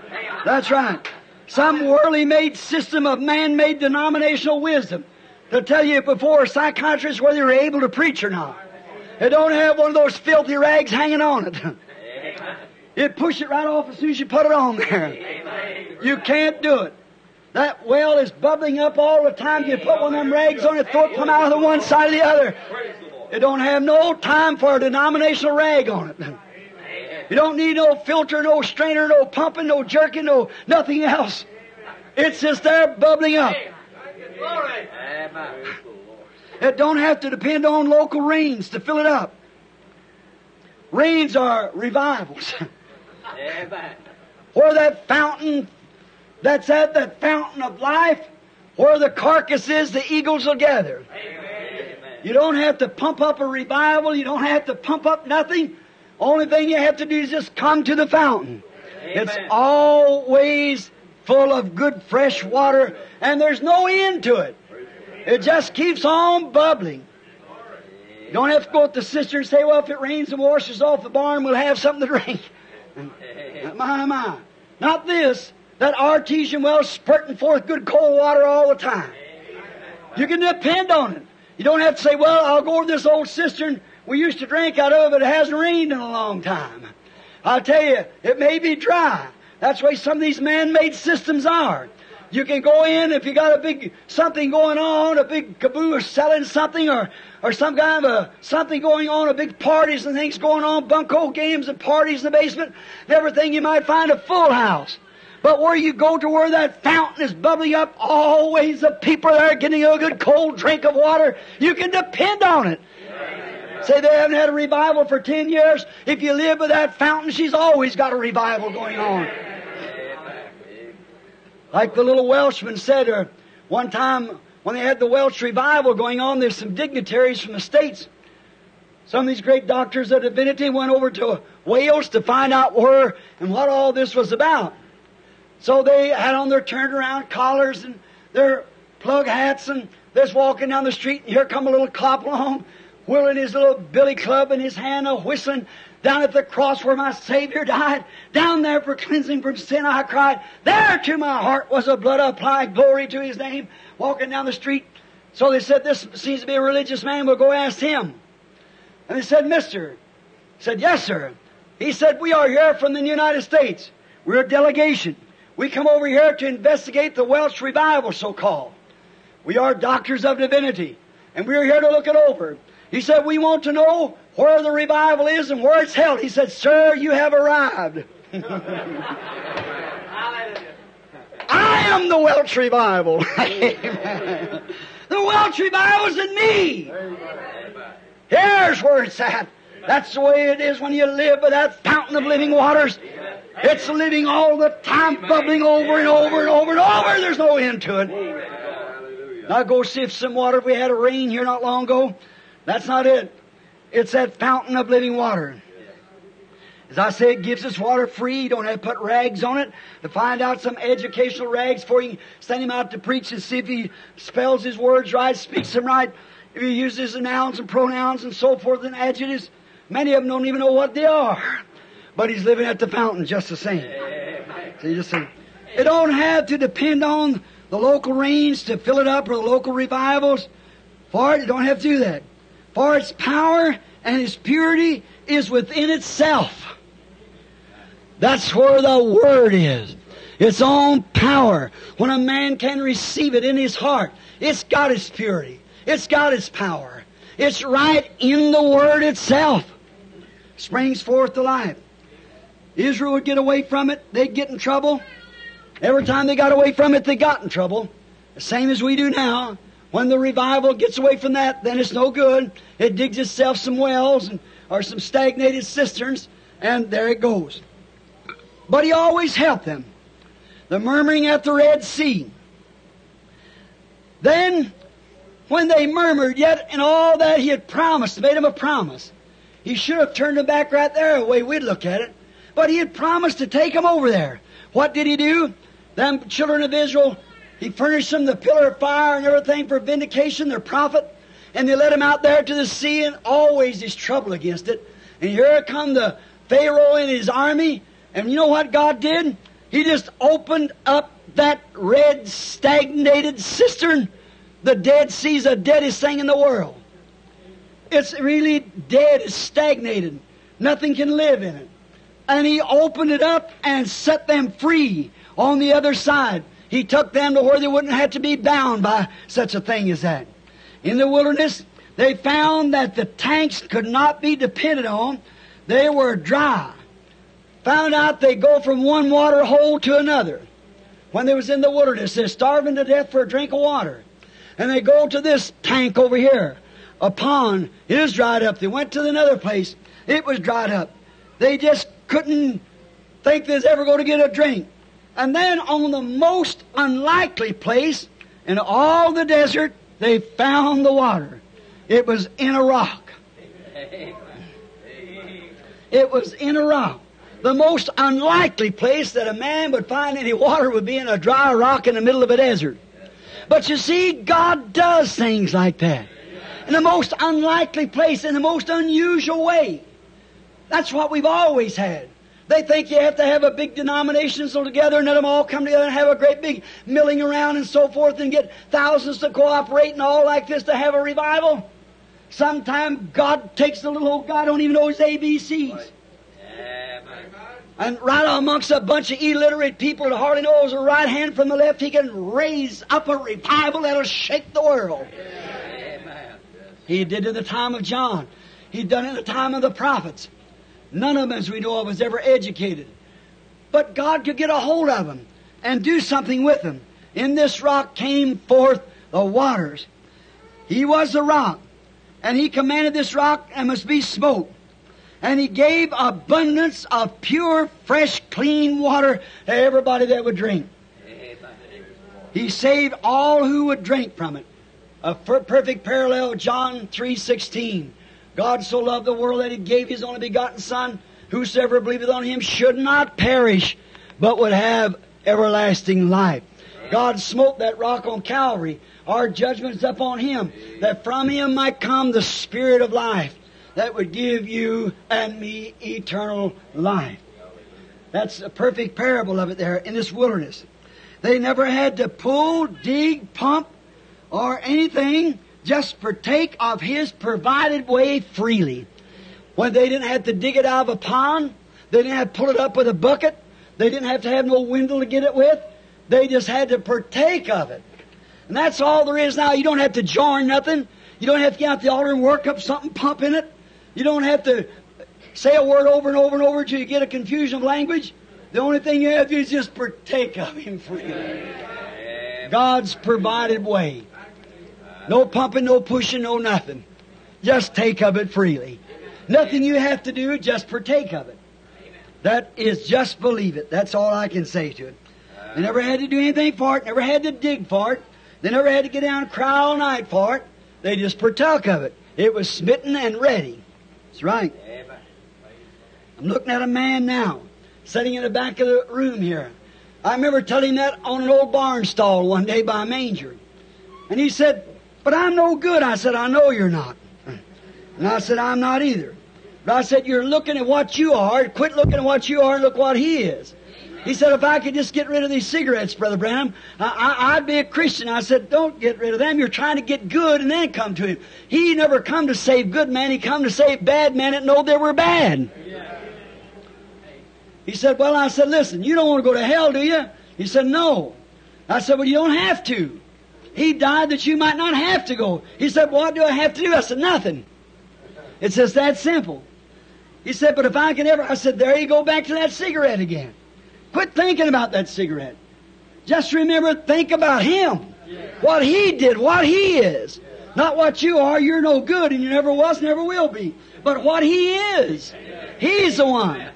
S1: That's right. Some worldly made system of man-made denominational wisdom to tell you before a psychiatrist whether you're able to preach or not. It don't have one of those filthy rags hanging on it. It push it right off as soon as you put it on there. You can't do it. That well is bubbling up all the time. You put one of them rags on it, throw it come out of the one side or the other. It don't have no time for a denominational rag on it. You don't need no filter, no strainer, no pumping, no jerking, no nothing else. It's just there bubbling up. It don't have to depend on local rains to fill it up. Rains are revivals. Where that fountain, that's at that fountain of life, where the carcass is, the eagles will gather. You don't have to pump up a revival. You don't have to pump up nothing. Only thing you have to do is just come to the fountain. It's always full of good fresh water and there's no end to it. It just keeps on bubbling. You don't have to go to the cistern and say, well, if it rains and washes off the barn, we'll have something to drink. My, my. Not this. That artesian well spurting forth good cold water all the time. You can depend on it. You don't have to say, well, I'll go to this old cistern we used to drink out of, but it hasn't rained in a long time. I'll tell you, it may be dry. That's the way some of these man-made systems are. You can go in if you got a big something going on, a big caboose selling something, or or some kind of a something going on, a big parties and things going on, bunco games and parties in the basement, everything. You might find a full house. But where you go to where that fountain is bubbling up, always the people there getting a good cold drink of water. You can depend on it. Say they haven't had a revival for ten years. If you live by that fountain, she's always got a revival going on. Like the little Welshman said, or one time when they had the Welsh revival going on, there's some dignitaries from the States. Some of these great doctors of divinity went over to Wales to find out where and what all this was about. So they had on their turned around collars and their plug hats and they're walking down the street and here come a little cop along, whirling his little billy club in his hand, a whistling down at the cross where my Savior died, down there for cleansing from sin, I cried, there to my heart was the blood applied, glory to His name, walking down the street. So they said, this seems to be a religious man, we'll go ask him. And they said, mister. He said, yes sir. He said, we are here from the United States. We're a delegation. We come over here to investigate the Welsh revival, so called. We are doctors of divinity, and we're here to look it over. He said, We want to know where the revival is and where it's held. He said, Sir, you have arrived. I am the Welsh revival. The Welsh revival's in me. Here's where it's at. That's the way it is when you live by that fountain of living waters. It's living all the time, bubbling over and over and over and over. There's no end to it. Now go sift some water. If we had a rain here not long ago, that's not it. It's that fountain of living water. As I say, it gives us water free. You don't have to put rags on it to find out some educational rags for you. Send him out to preach and see if he spells his words right, speaks them right, if he uses the nouns and pronouns and so forth and adjectives. Many of them don't even know what they are. But he's living at the fountain just the same. So you just say, it don't have to depend on the local rains to fill it up or the local revivals. For it, you don't have to do that. For its power and its purity is within itself. That's where the Word is. Its own power. When a man can receive it in his heart, it's got its purity. It's got its power. It's right in the Word itself. Springs forth to life. Israel would get away from it, they'd get in trouble. Every time they got away from it, they got in trouble. The same as we do now. When the revival gets away from that, then it's no good. It digs itself some wells and, or some stagnated cisterns, and there it goes. But he always helped them. The murmuring at the Red Sea. Then, when they murmured, yet in all that he had promised, made them a promise, he should have turned them back right there, the way we'd look at it. But he had promised to take them over there. What did he do? Them children of Israel, he furnished them the pillar of fire and everything for vindication, their prophet, and they let him out there to the sea, and always there's trouble against it. And here come the Pharaoh and his army, and you know what God did? He just opened up that red, stagnated cistern. The Dead Sea's the deadest thing in the world. It's really dead, it's stagnated. Nothing can live in it. And He opened it up and set them free on the other side. He took them to where they wouldn't have to be bound by such a thing as that. In the wilderness, they found that the tanks could not be depended on. They were dry found out they go from one water hole to another. When they was in the wilderness, they're starving to death for a drink of water. And they go to this tank over here, a pond. It is dried up. They went to another place. It was dried up. They just couldn't think they was ever going to get a drink. And then on the most unlikely place in all the desert, they found the water. It was in a rock. It was in a rock. The most unlikely place that a man would find any water would be in a dry rock in the middle of a desert. But you see, God does things like that. In the most unlikely place, in the most unusual way. That's what we've always had. They think you have to have a big denomination so together and let them all come together and have a great big milling around and so forth and get thousands to cooperate and all like this to have a revival. Sometimes God takes the little old guy don't even know his ABCs. And right amongst a bunch of illiterate people that hardly knows the right hand from the left, he can raise up a revival that'll shake the world. He did it in the time of John. He done it in the time of the prophets. None of them, as we know of, was ever educated. But God could get a hold of them and do something with them. In this rock came forth the waters. He was the rock. And he commanded this rock and must be smoke and he gave abundance of pure, fresh, clean water to everybody that would drink. He saved all who would drink from it. A perfect parallel, John 3.16. God so loved the world that he gave his only begotten Son. Whosoever believeth on him should not perish, but would have everlasting life. God smote that rock on Calvary. Our judgment is upon him, that from him might come the Spirit of life that would give you and me eternal life. That's a perfect parable of it there in this wilderness. They never had to pull, dig, pump, or anything, just partake of His provided way freely. When they didn't have to dig it out of a pond, they didn't have to pull it up with a bucket, they didn't have to have no windle to get it with, they just had to partake of it. And that's all there is now. You don't have to join nothing. You don't have to get out the altar and work up something, pump in it. You don't have to say a word over and over and over until you get a confusion of language. The only thing you have to do is just partake of Him freely. God's provided way. No pumping, no pushing, no nothing. Just take of it freely. Nothing you have to do, just partake of it. That is just believe it. That's all I can say to it. They never had to do anything for it, never had to dig for it. They never had to get down and cry all night for it. They just partook of it. It was smitten and ready. That's right. I'm looking at a man now, sitting in the back of the room here. I remember telling that on an old barn stall one day by a manger. And he said, But I'm no good. I said, I know you're not. And I said, I'm not either. But I said, You're looking at what you are. Quit looking at what you are and look what he is. He said, If I could just get rid of these cigarettes, Brother Branham, I, I'd be a Christian. I said, Don't get rid of them. You're trying to get good and then come to him. He never come to save good men. He come to save bad men that know they were bad. He said, Well, I said, Listen, you don't want to go to hell, do you? He said, No. I said, Well, you don't have to. He died that you might not have to go. He said, What do I have to do? I said, Nothing. It's just that simple. He said, But if I can ever, I said, There you go back to that cigarette again. Quit thinking about that cigarette. Just remember, think about Him. What He did, what He is. Not what you are, you're no good, and you never was, never will be. But what He is. He's the one.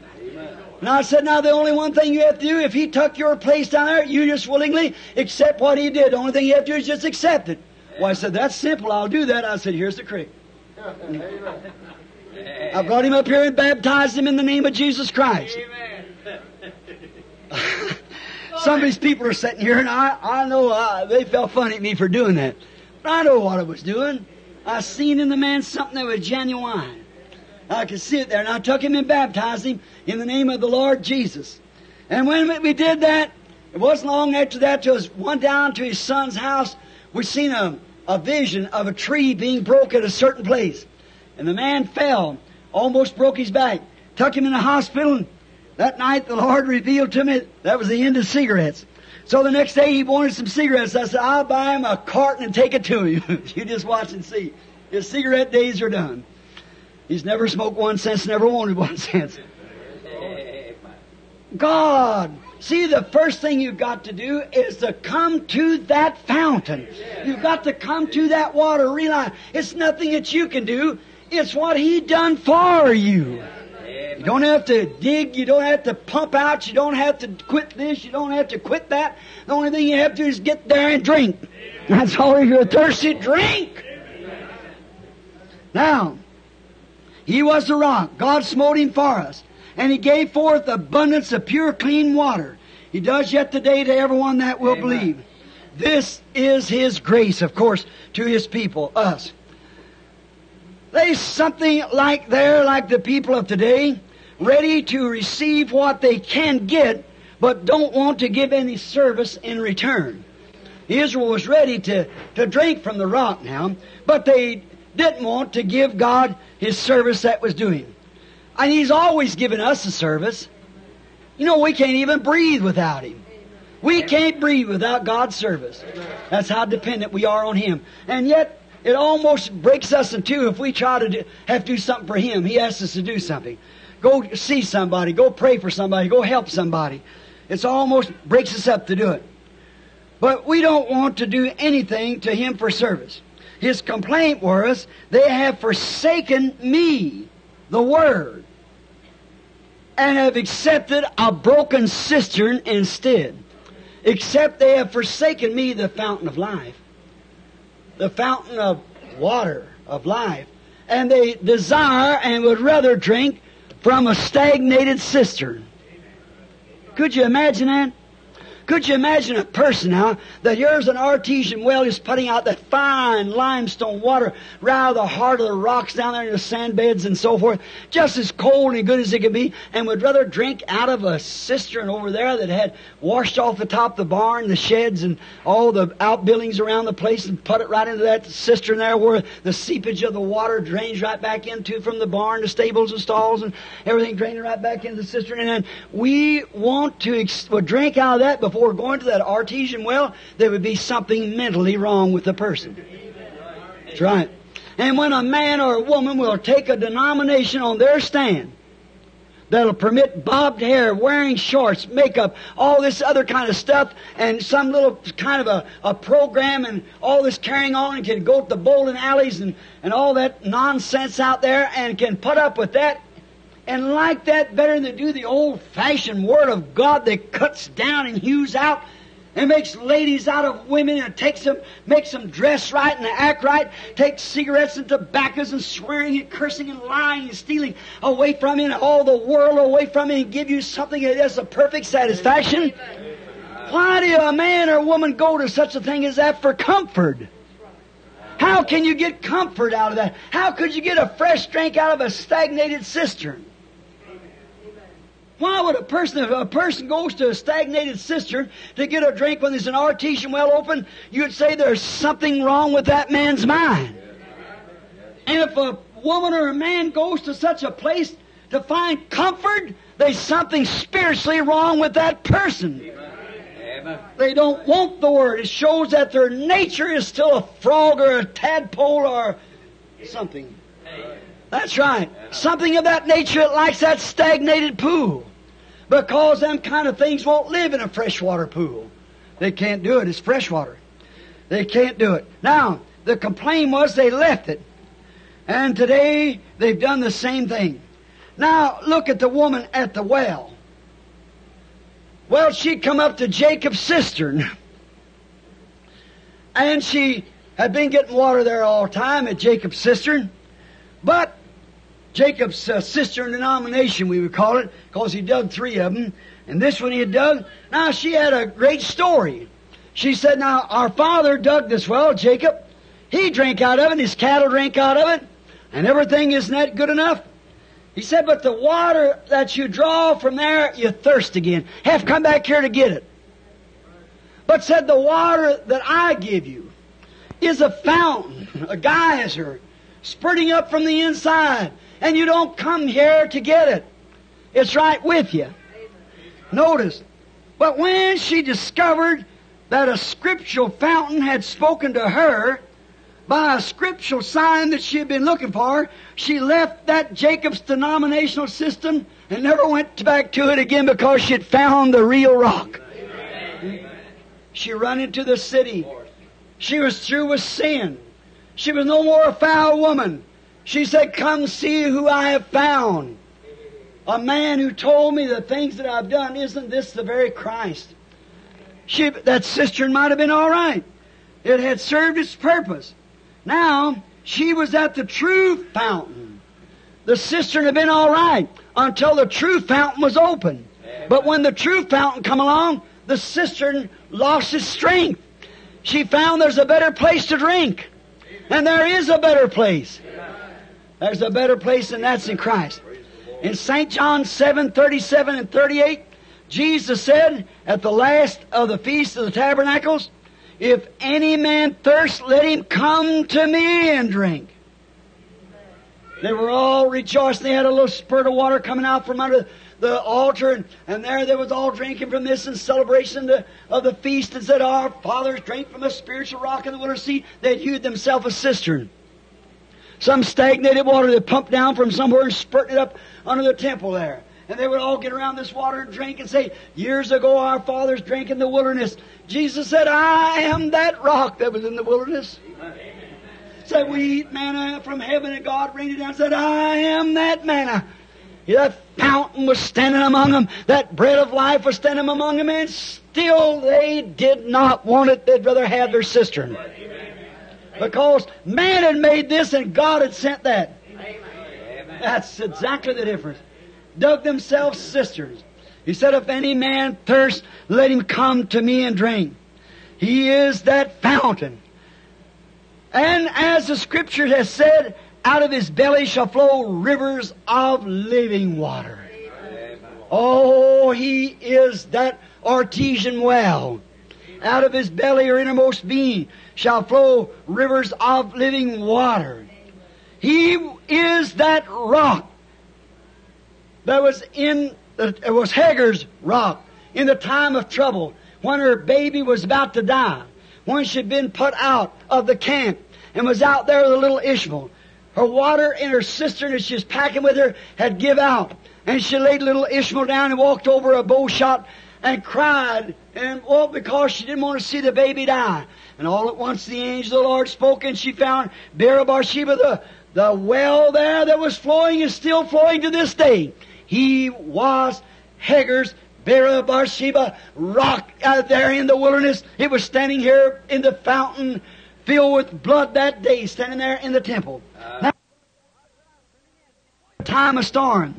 S1: And I said, now the only one thing you have to do, if he took your place down there, you just willingly accept what he did. The only thing you have to do is just accept it. Well, I said, that's simple. I'll do that. I said, here's the creek. I brought him up here and baptized him in the name of Jesus Christ.
S2: Amen.
S1: Some of these people are sitting here, and I, I know uh, they felt funny at me for doing that. But I know what I was doing. I seen in the man something that was genuine. I could see it there, and I took him and baptized him in the name of the Lord Jesus. And when we did that, it wasn't long after that till went down to his son's house. We seen a, a vision of a tree being broke at a certain place. And the man fell, almost broke his back. Took him in the hospital. And that night the Lord revealed to me that was the end of cigarettes. So the next day he wanted some cigarettes. I said, I'll buy him a carton and take it to him. you just watch and see. His cigarette days are done. He's never smoked one since, never wanted one since. God. See, the first thing you've got to do is to come to that fountain. You've got to come to that water. Realize it's nothing that you can do. It's what He done for you. You don't have to dig. You don't have to pump out. You don't have to quit this. You don't have to quit that. The only thing you have to do is get there and drink. That's all. If you're thirsty, drink. Now, he was the rock. God smote him for us. And he gave forth abundance of pure, clean water. He does yet today to everyone that will
S2: Amen.
S1: believe. This is his grace, of course, to his people, us. There's something like there, like the people of today, ready to receive what they can get, but don't want to give any service in return. Israel was ready to, to drink from the rock now, but they didn't want to give God his service that was due him. And he's always given us a service. You know, we can't even breathe without him. We can't breathe without God's service. That's how dependent we are on him. And yet, it almost breaks us in two if we try to do, have to do something for him. He asks us to do something. Go see somebody. Go pray for somebody. Go help somebody. It's almost breaks us up to do it. But we don't want to do anything to him for service. His complaint was, they have forsaken me, the Word, and have accepted a broken cistern instead. Except they have forsaken me, the fountain of life, the fountain of water of life, and they desire and would rather drink from a stagnated cistern. Could you imagine that? Could you imagine a person now that here's an artesian well is putting out that fine limestone water right out of the heart of the rocks down there in the sand beds and so forth, just as cold and good as it can be, and would rather drink out of a cistern over there that had washed off the top of the barn, the sheds, and all the outbuildings around the place, and put it right into that cistern there where the seepage of the water drains right back into from the barn, the stables and stalls, and everything draining right back into the cistern. And then we want to ex- drink out of that before going to that artesian well. There would be something mentally wrong with the person. That's right. And when a man or a woman will take a denomination on their stand, that'll permit bobbed hair, wearing shorts, makeup, all this other kind of stuff, and some little kind of a, a program and all this carrying on and can go to the bowling alleys and, and all that nonsense out there and can put up with that and like that better than to do the old fashioned Word of God that cuts down and hews out and makes ladies out of women and takes them, makes them dress right and act right, takes cigarettes and tobaccos and swearing and cursing and lying and stealing away from you and all the world away from you and give you something that is a perfect satisfaction. Why do a man or a woman go to such a thing as that for comfort? How can you get comfort out of that? How could you get a fresh drink out of a stagnated cistern? Why would a person, if a person goes to a stagnated cistern to get a drink when there's an artesian well open, you'd say there's something wrong with that man's mind. And if a woman or a man goes to such a place to find comfort, there's something spiritually wrong with that person. They don't want the Word. It shows that their nature is still a frog or a tadpole or something. That's right. Something of that nature that likes that stagnated pool. Because them kind of things won't live in a freshwater pool. They can't do it. It's freshwater. They can't do it. Now, the complaint was they left it. And today they've done the same thing. Now, look at the woman at the well. Well, she'd come up to Jacob's cistern. And she had been getting water there all the time at Jacob's cistern. But Jacob's uh, cistern denomination, we would call it, because he dug three of them. And this one he had dug. Now, she had a great story. She said, Now, our father dug this well, Jacob. He drank out of it, his cattle drank out of it, and everything isn't that good enough? He said, But the water that you draw from there, you thirst again. Have come back here to get it. But said, The water that I give you is a fountain, a geyser, spurting up from the inside and you don't come here to get it. It's right with you. Notice. But when she discovered that a scriptural fountain had spoken to her by a scriptural sign that she had been looking for, she left that Jacob's denominational system and never went back to it again because she had found the real rock. She run into the city. She was through with sin. She was no more a foul woman. She said, Come see who I have found. A man who told me the things that I've done, isn't this the very Christ? She, that cistern might have been all right. It had served its purpose. Now, she was at the true fountain. The cistern had been all right until the true fountain was open. But when the true fountain come along, the cistern lost its strength. She found there's a better place to drink. And there is a better place. There's a better place than that's in Christ. In St. John 7, 37 and 38, Jesus said at the last of the Feast of the Tabernacles, If any man thirst, let him come to me and drink. They were all rejoicing. They had a little spurt of water coming out from under the altar, and, and there they was all drinking from this in celebration of the, of the feast, and said, Our fathers drank from a spiritual rock in the wilderness sea. They'd hewed themselves a cistern. Some stagnated water that pumped down from somewhere and spurted up under the temple there. And they would all get around this water and drink and say, Years ago our fathers drank in the wilderness. Jesus said, I am that rock that was in the wilderness. Amen. Said, We eat manna from heaven and God rained it down. Said, I am that manna. That fountain was standing among them. That bread of life was standing among them. And still they did not want it. They'd rather have their cistern. Because man had made this and God had sent that. That's exactly the difference. Dug themselves cisterns. He said, If any man thirst, let him come to me and drink. He is that fountain. And as the scripture has said, out of his belly shall flow rivers of living water. Oh, he is that artesian well. Out of his belly or innermost being shall flow rivers of living water. He is that rock that was in, it was Hagar's rock in the time of trouble when her baby was about to die, when she'd been put out of the camp and was out there with a little Ishmael. Her water in her cistern that she was packing with her had give out. And she laid little Ishmael down and walked over a bow shot and cried. And all because she didn't want to see the baby die. And all at once the angel of the Lord spoke and she found Beersheba, the, the well there that was flowing is still flowing to this day. He was Hagar's Beersheba rock out there in the wilderness. It was standing here in the fountain filled with blood that day, standing there in the temple. Uh. Now, time of storm.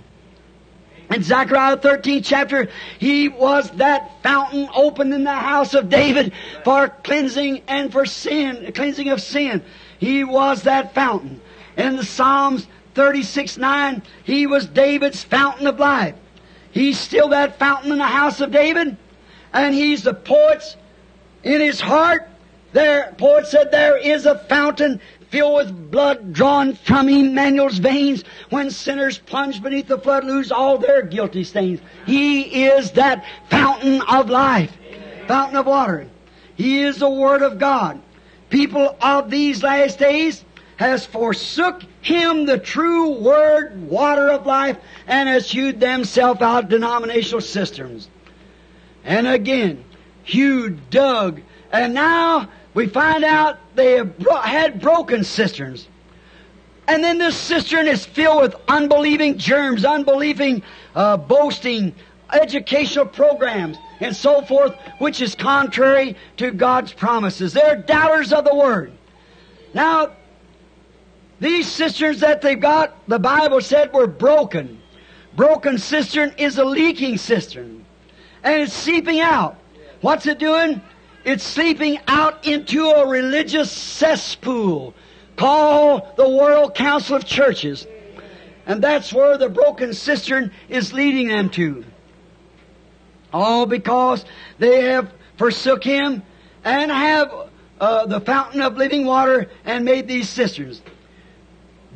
S1: In Zechariah 13 chapter, he was that fountain opened in the house of David for cleansing and for sin, cleansing of sin. He was that fountain. In the Psalms 36 9, he was David's fountain of life. He's still that fountain in the house of David, and he's the poet's in his heart. There, poet said, there is a fountain filled with blood drawn from Emmanuel's veins when sinners plunge beneath the flood lose all their guilty stains. He is that fountain of life, fountain of water. He is the Word of God. People of these last days has forsook him the true word, water of life, and has hewed themselves out denominational cisterns. And again, hewed, dug, and now we find out they have bro- had broken cisterns. And then this cistern is filled with unbelieving germs, unbelieving, uh, boasting, educational programs, and so forth, which is contrary to God's promises. They're doubters of the Word. Now, these cisterns that they've got, the Bible said were broken. Broken cistern is a leaking cistern. And it's seeping out. What's it doing? It's seeping out into a religious cesspool called the World Council of Churches. And that's where the broken cistern is leading them to. All because they have forsook Him and have uh, the fountain of living water and made these cisterns.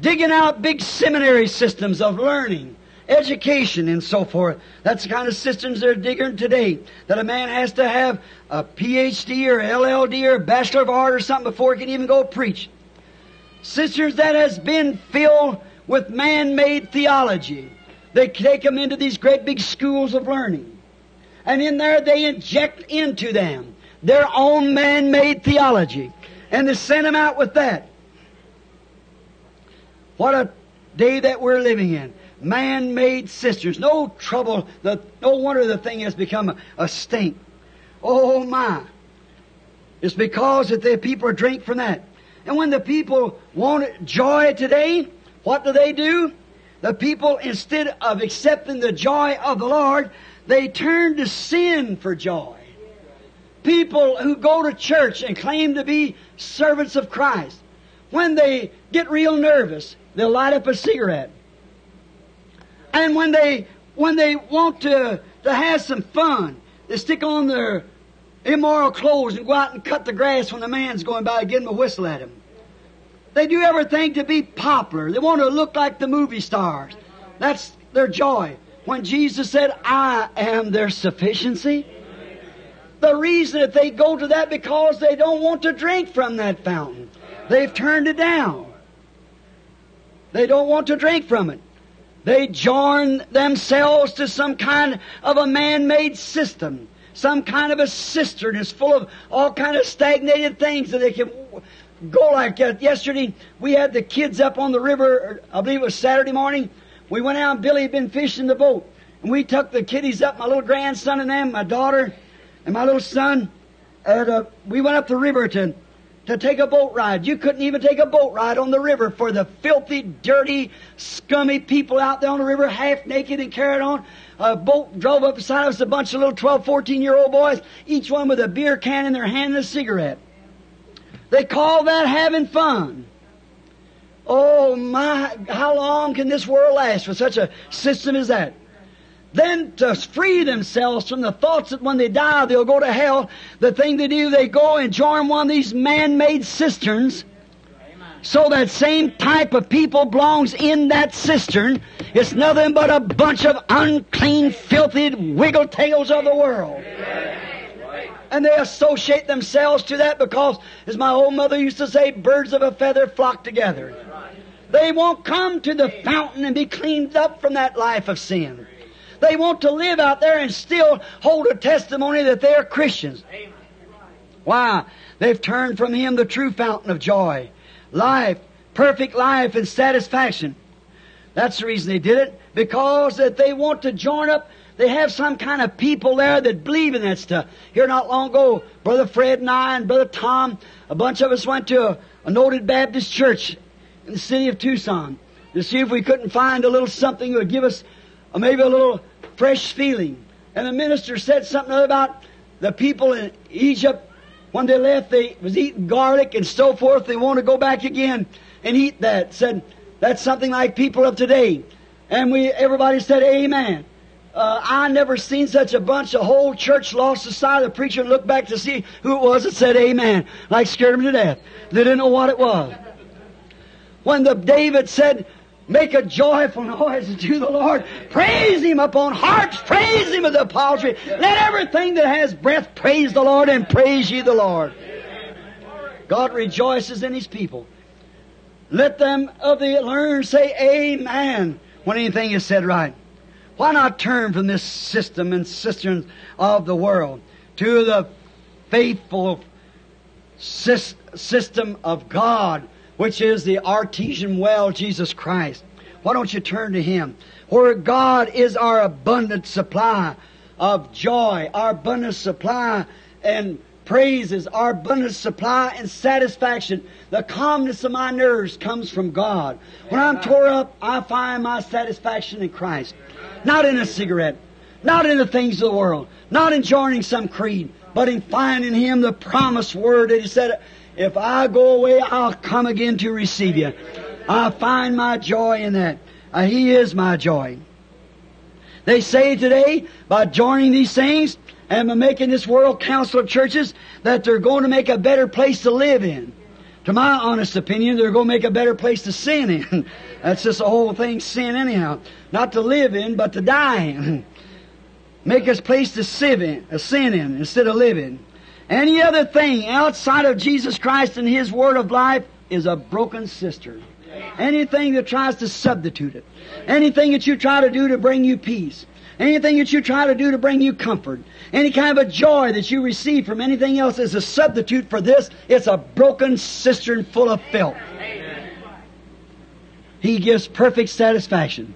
S1: Digging out big seminary systems of learning, education, and so forth. That's the kind of systems they're digging today. That a man has to have a PhD or LLD or Bachelor of Art or something before he can even go preach. Cisterns that has been filled with man-made theology. They take them into these great big schools of learning. And in there they inject into them their own man-made theology. And they send them out with that. What a day that we're living in. Man-made cisterns. No trouble. The, no wonder the thing has become a, a stink. Oh my. It's because that the people drink from that. And when the people want joy today, what do they do? The people, instead of accepting the joy of the Lord, they turn to sin for joy. People who go to church and claim to be servants of Christ, when they get real nervous, they'll light up a cigarette. And when they when they want to to have some fun, they stick on their immoral clothes and go out and cut the grass when the man's going by and give them a whistle at him. They do everything to be popular. They want to look like the movie stars. That's their joy. When Jesus said, I am their sufficiency, the reason that they go to that because they don't want to drink from that fountain. They've turned it down. They don't want to drink from it. They join themselves to some kind of a man-made system. Some kind of a cistern is full of all kind of stagnated things that they can go like that. Yesterday, we had the kids up on the river, I believe it was Saturday morning. We went out and Billy had been fishing the boat. And we took the kiddies up, my little grandson and them, my daughter, and my little son. And uh, we went up the river to to take a boat ride. You couldn't even take a boat ride on the river for the filthy, dirty, scummy people out there on the river, half naked and carried on. A boat drove up beside us, a bunch of little 12, 14 year old boys, each one with a beer can in their hand and a cigarette. They call that having fun. Oh my, how long can this world last with such a system as that? Then to free themselves from the thoughts that when they die they'll go to hell, the thing they do, they go and join one of these man-made cisterns. So that same type of people belongs in that cistern. It's nothing but a bunch of unclean, filthy wiggle tails of the world. And they associate themselves to that because, as my old mother used to say, birds of a feather flock together. They won't come to the fountain and be cleaned up from that life of sin. They want to live out there and still hold a testimony that they are Christians. Why? They've turned from Him the true fountain of joy, life, perfect life and satisfaction. That's the reason they did it, because that they want to join up. They have some kind of people there that believe in that stuff. Here not long ago, Brother Fred and I and Brother Tom, a bunch of us went to a, a noted Baptist church in the city of Tucson to see if we couldn't find a little something that would give us maybe a little fresh feeling. And the minister said something about the people in Egypt when they left, they was eating garlic and so forth. They want to go back again and eat that. Said that's something like people of today. And we, everybody said, Amen. Uh, I never seen such a bunch. The whole church lost the sight of the preacher and looked back to see who it was that said Amen. Like scared them to death. They didn't know what it was. When the David said, Make a joyful noise to the Lord. Praise Him upon harps. Praise Him with the psaltery. Let everything that has breath praise the Lord and praise ye the Lord. God rejoices in His people. Let them of the learned say Amen when anything is said right. Why not turn from this system and cisterns of the world to the faithful system of God which is the artesian well, Jesus Christ. Why don't you turn to Him? Where God is our abundant supply of joy, our abundant supply and praises, our abundant supply and satisfaction. The calmness of my nerves comes from God. When I'm tore up, I find my satisfaction in Christ. Not in a cigarette, not in the things of the world, not in joining some creed, but in finding Him the promised word that He said, if I go away, I'll come again to receive you. I find my joy in that. Uh, he is my joy. They say today, by joining these things and by making this world council of churches, that they're going to make a better place to live in. To my honest opinion, they're going to make a better place to sin in. That's just the whole thing, sin anyhow. Not to live in, but to die in. make us place to sin in, sin in instead of live in. Any other thing outside of Jesus Christ and His Word of life is a broken cistern. Anything that tries to substitute it. Anything that you try to do to bring you peace. Anything that you try to do to bring you comfort. Any kind of a joy that you receive from anything else is a substitute for this. It's a broken cistern full of filth. He gives perfect satisfaction.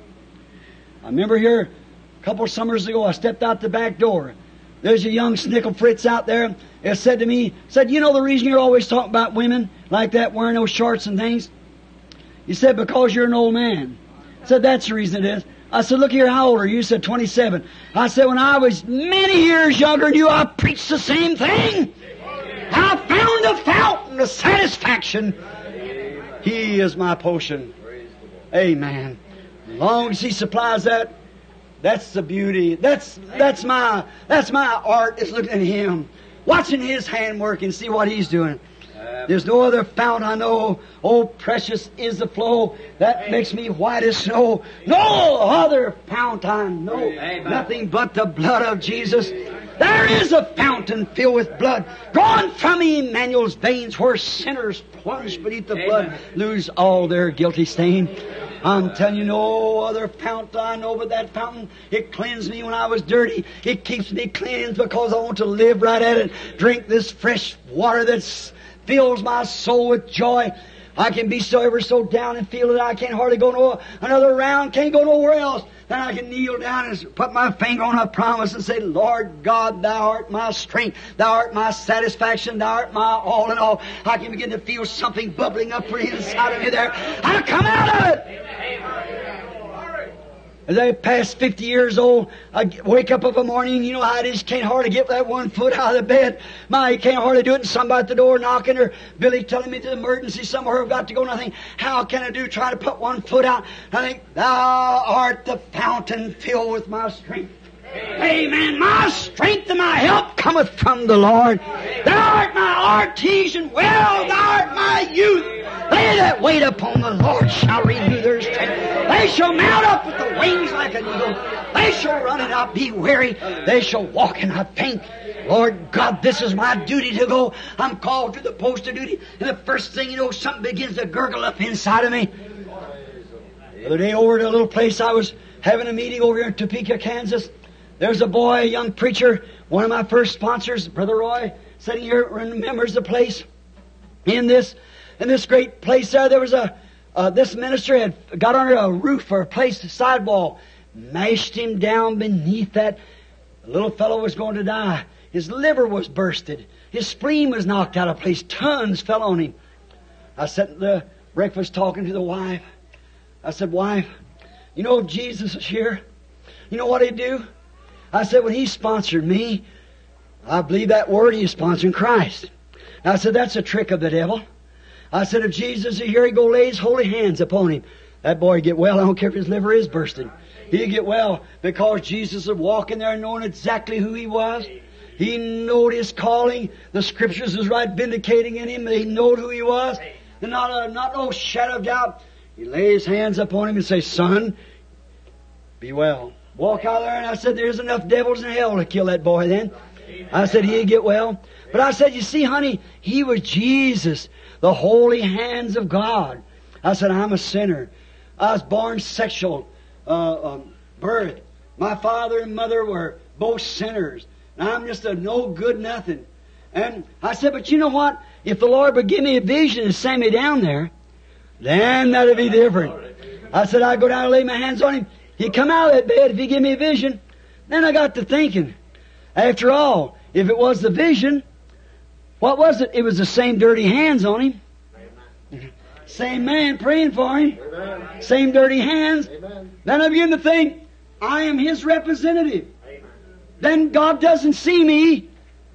S1: I remember here a couple summers ago, I stepped out the back door. There's a young snickle fritz out there that said to me, said, you know the reason you're always talking about women like that, wearing those shorts and things? He said, because you're an old man. I said, that's the reason it is. I said, look here, how old are you? He said, 27. I said, when I was many years younger than you, I preached the same thing. I found the fountain of satisfaction. He is my potion. Amen. As long as He supplies that, that's the beauty. That's, that's my, that's my art is looking at Him watching his handwork and see what he's doing. There's no other fount I know. Oh, precious is the flow that makes me white as snow. No other fount I know. Nothing but the blood of Jesus. There is a fountain filled with blood, drawn from Emmanuel's veins, where sinners plunge beneath the blood lose all their guilty stain. I'm telling you, no other fountain I know but that fountain. It cleansed me when I was dirty. It keeps me cleansed because I want to live right at it. Drink this fresh water that fills my soul with joy. I can be so ever so down and feel that I can't hardly go no another round, can't go nowhere else. Then I can kneel down and put my finger on a promise and say, Lord God, Thou art my strength. Thou art my satisfaction. Thou art my all in all. I can begin to feel something bubbling up inside of me there. I'll come out of it. As I pass 50 years old, I wake up of a morning, you know how it is, can't hardly get that one foot out of the bed. My, can't hardly do it, and somebody at the door knocking, or Billy telling me to emergency somewhere I've got to go, and I think, how can I do, try to put one foot out? I think, thou art the fountain filled with my strength. Amen. My strength and my help cometh from the Lord. Thou art my artesian well, thou art my youth. They that wait upon the Lord shall renew their strength. They shall mount up with the wings like an eagle. They shall run and not be weary. They shall walk and not faint. Lord God, this is my duty to go. I'm called to the post of duty. And the first thing you know, something begins to gurgle up inside of me. The other day over at a little place I was having a meeting over here in Topeka, Kansas. There's a boy, a young preacher, one of my first sponsors, Brother Roy, sitting here remembers the place. In this, in this great place there, there was a, uh, this minister had got under a roof or a place, a sidewall, mashed him down beneath that. The little fellow was going to die. His liver was bursted. His spleen was knocked out of place. Tons fell on him. I sat at the breakfast talking to the wife. I said, wife, you know if Jesus is here, you know what he'd do? I said, when he sponsored me, I believe that word he is sponsoring Christ. I said, that's a trick of the devil. I said, if Jesus is here, he go lay his holy hands upon him. That boy get well. I don't care if his liver is bursting. He'd get well because Jesus was walking there knowing exactly who he was. He knowed his calling. The scriptures is right vindicating in him. He knowed who he was. And not, a, not no shadow of doubt. He lay his hands upon him and say, son, be well. Walk out there and I said, there's enough devils in hell to kill that boy then. I said, he'd get well. But I said, you see, honey, he was Jesus, the holy hands of God. I said, I'm a sinner. I was born sexual uh, um, birth. My father and mother were both sinners. And I'm just a no good nothing. And I said, but you know what? If the Lord would give me a vision and send me down there, then that'd be different. I said, I'd go down and lay my hands on him. He'd come out of that bed if he give me a vision. Then I got to thinking, after all, if it was the vision, what was it? It was the same dirty hands on him. Same man praying for him. Same dirty hands. Then I begin to think, I am his representative. Then God doesn't see me.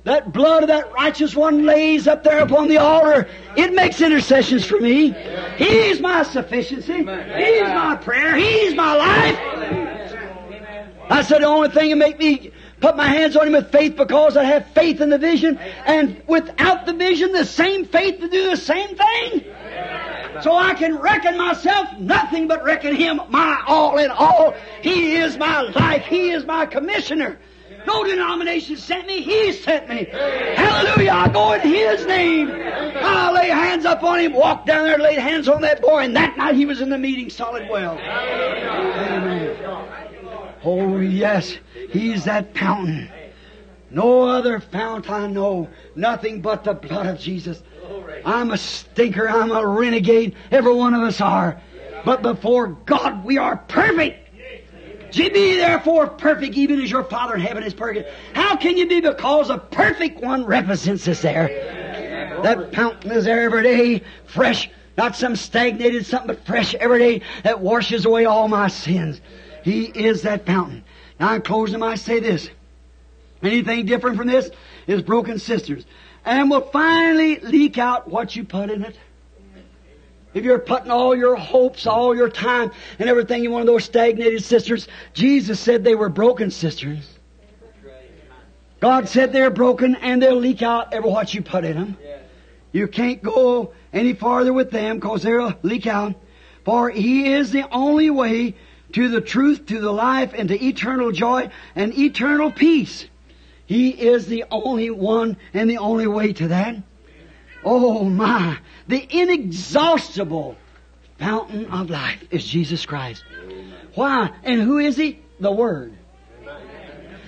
S1: That blood of that righteous one lays up there upon the altar. It makes intercessions for me. He's my sufficiency. He's my prayer. He's my life. I said the only thing that make me put my hands on him with faith because I have faith in the vision, and without the vision, the same faith to do the same thing. So I can reckon myself nothing but reckon him my all in all. He is my life. He is my commissioner. No denomination sent me. He sent me. Hallelujah. I go in His name. I lay hands up on him, walk down there, laid hands on that boy, and that night he was in the meeting solid well. Amen. Oh, yes. He's that fountain. No other fount I know. Nothing but the blood of Jesus. I'm a stinker. I'm a renegade. Every one of us are. But before God, we are perfect. Be therefore perfect, even as your Father in heaven is perfect. How can you be? Because a perfect one represents us there. That fountain is there every day, fresh, not some stagnated something, but fresh every day that washes away all my sins. He is that fountain. Now in closing, I say this. Anything different from this is broken cisterns. And will finally leak out what you put in it. If you're putting all your hopes, all your time, and everything in one of those stagnated cisterns, Jesus said they were broken cisterns. God said they're broken and they'll leak out every what you put in them. You can't go any farther with them because they'll leak out. For He is the only way to the truth, to the life, and to eternal joy and eternal peace. He is the only one and the only way to that. Oh my, the inexhaustible fountain of life is Jesus Christ. Why? And who is He? The Word.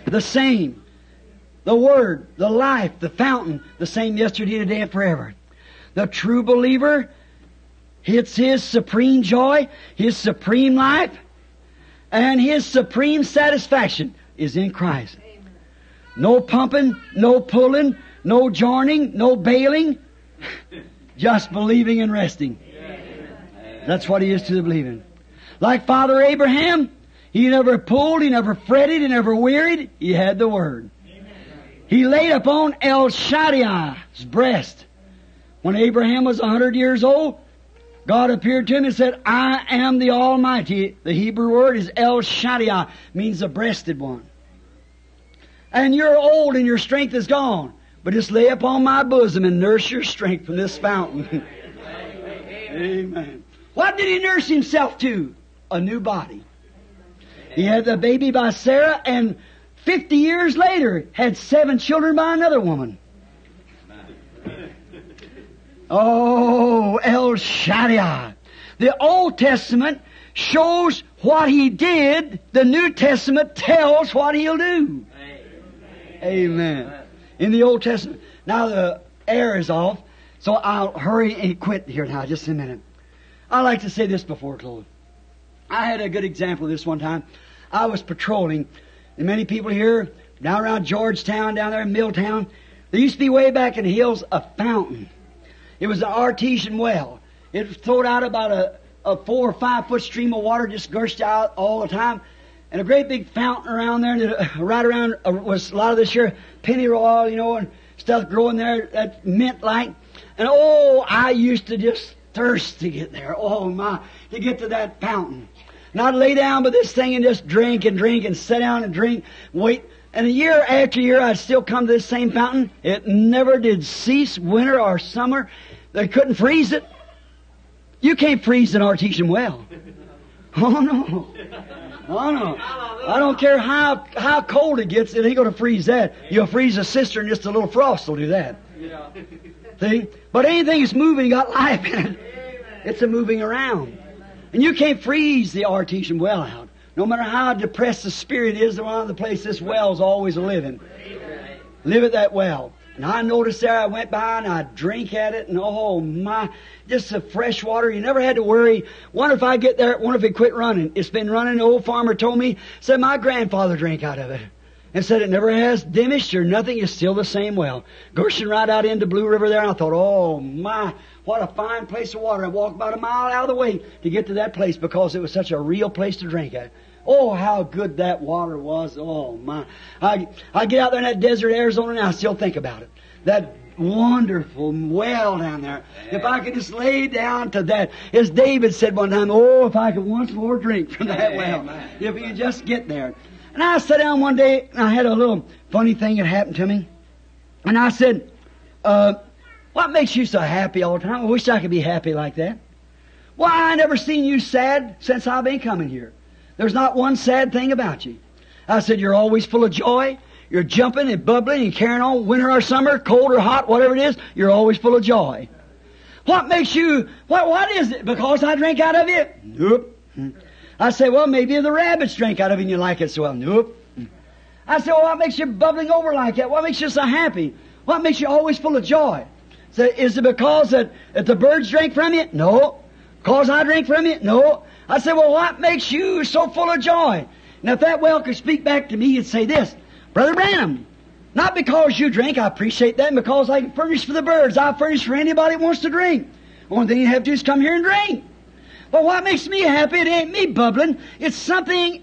S1: The same. The Word, the life, the fountain, the same yesterday, today, and forever. The true believer, it's his supreme joy, his supreme life, and his supreme satisfaction is in Christ. No pumping, no pulling, no joining, no bailing, just believing and resting. That's what he is to the believing. Like Father Abraham, he never pulled, he never fretted, he never wearied. He had the Word. He laid upon El Shaddai's breast. When Abraham was a hundred years old, God appeared to him and said, I am the Almighty. The Hebrew word is El Shaddai, means the breasted one. And you're old and your strength is gone. But just lay upon my bosom and nurse your strength from this fountain. Amen. What did he nurse himself to? A new body. He had the baby by Sarah and 50 years later had seven children by another woman. Oh, El Shaddai. The Old Testament shows what He did, the New Testament tells what He'll do. Amen. In the Old Testament. Now the air is off, so I'll hurry and quit here now, just a minute. I like to say this before close. I had a good example of this one time. I was patrolling, and many people here, down around Georgetown, down there in Milltown, there used to be way back in the hills a fountain. It was an artesian well. It thrown out about a, a four or five foot stream of water, just gushed out all the time. And a great big fountain around there, right around uh, was a lot of this here pennyroyal, oh, you know, and stuff growing there that mint like. And oh, I used to just thirst to get there. Oh my, to get to that fountain. And I'd lay down by this thing and just drink and drink and sit down and drink, wait. And a year after year, I'd still come to this same fountain. It never did cease, winter or summer. They couldn't freeze it. You can't freeze an artesian well. Oh no. Oh no. I don't care how how cold it gets, it ain't gonna freeze that. You'll freeze a cistern, just a little frost will do that. See? But anything that's moving got life in it. It's a moving around. And you can't freeze the artesian well out. No matter how depressed the spirit is, around the place this well's always living. Live at that well. And I noticed there I went by and I drink at it and oh my, just the fresh water. You never had to worry. Wonder if I get there, wonder if it quit running. It's been running. The old farmer told me, said my grandfather drank out of it. And said it never has diminished or nothing. It's still the same well. Gushing right out into Blue River there. And I thought, oh my, what a fine place of water. I walked about a mile out of the way to get to that place because it was such a real place to drink at. Oh, how good that water was. Oh, my. I, I get out there in that desert Arizona and I still think about it. That wonderful well down there. If I could just lay down to that. As David said one time, oh, if I could once more drink from that well. If you just get there. And I sat down one day and I had a little funny thing that happened to me. And I said, uh, what makes you so happy all the time? I wish I could be happy like that. Well, I never seen you sad since I've been coming here. There's not one sad thing about you. I said, you're always full of joy. You're jumping and bubbling and carrying on, winter or summer, cold or hot, whatever it is, you're always full of joy. What makes you, what, what is it? Because I drink out of it? Nope. I say, well, maybe the rabbits drink out of it and you like it so well. Nope. I say, well, what makes you bubbling over like that? What makes you so happy? What makes you always full of joy? So is it because that, that the birds drink from it? No. Because I drink from it? No. I say, well, what makes you so full of joy? Now, if that well could speak back to me and say this, Brother Branham, not because you drink, I appreciate that, because I can furnish for the birds. I furnish for anybody who wants to drink. Only thing you have to do is come here and drink. But what makes me happy, it ain't me bubbling. It's something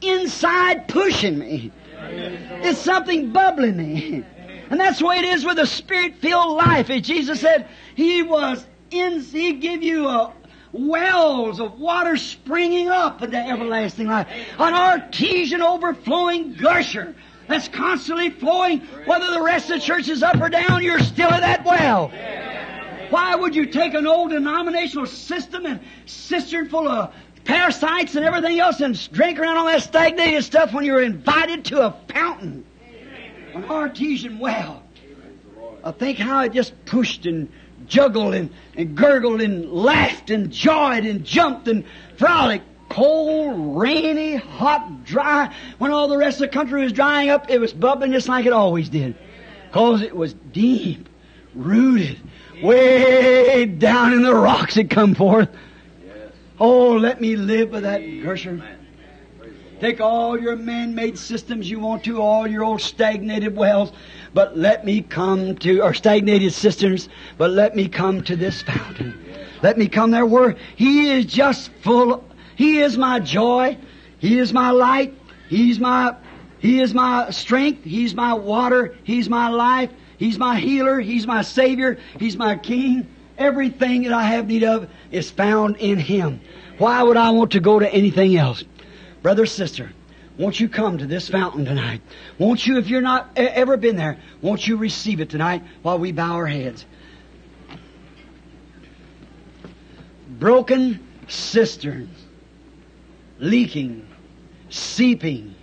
S1: inside pushing me. It's something bubbling me. And that's the way it is with a spirit-filled life. As Jesus said, He was in, He give you a, wells of water springing up into everlasting life. An artesian overflowing gusher that's constantly flowing. Whether the rest of the church is up or down, you're still at that well. Why would you take an old denominational system and cistern full of parasites and everything else and drink around all that stagnated stuff when you're invited to a fountain? An artesian well. I think how it just pushed and juggled and, and gurgled and laughed and joyed and jumped and frolicked. Cold, rainy, hot, dry. When all the rest of the country was drying up, it was bubbling just like it always did. Cause it was deep, rooted, way down in the rocks it come forth. Oh, let me live by that gusher. Take all your man-made systems you want to, all your old stagnated wells, but let me come to, or stagnated cisterns, but let me come to this fountain. Let me come there where He is just full, He is my joy, He is my light, He's my, He is my strength, He's my water, He's my life, He's my healer, He's my Savior, He's my King. Everything that I have need of is found in Him. Why would I want to go to anything else? Brother, sister, won't you come to this fountain tonight? Won't you, if you're not ever been there, won't you receive it tonight while we bow our heads? Broken cisterns, leaking, seeping,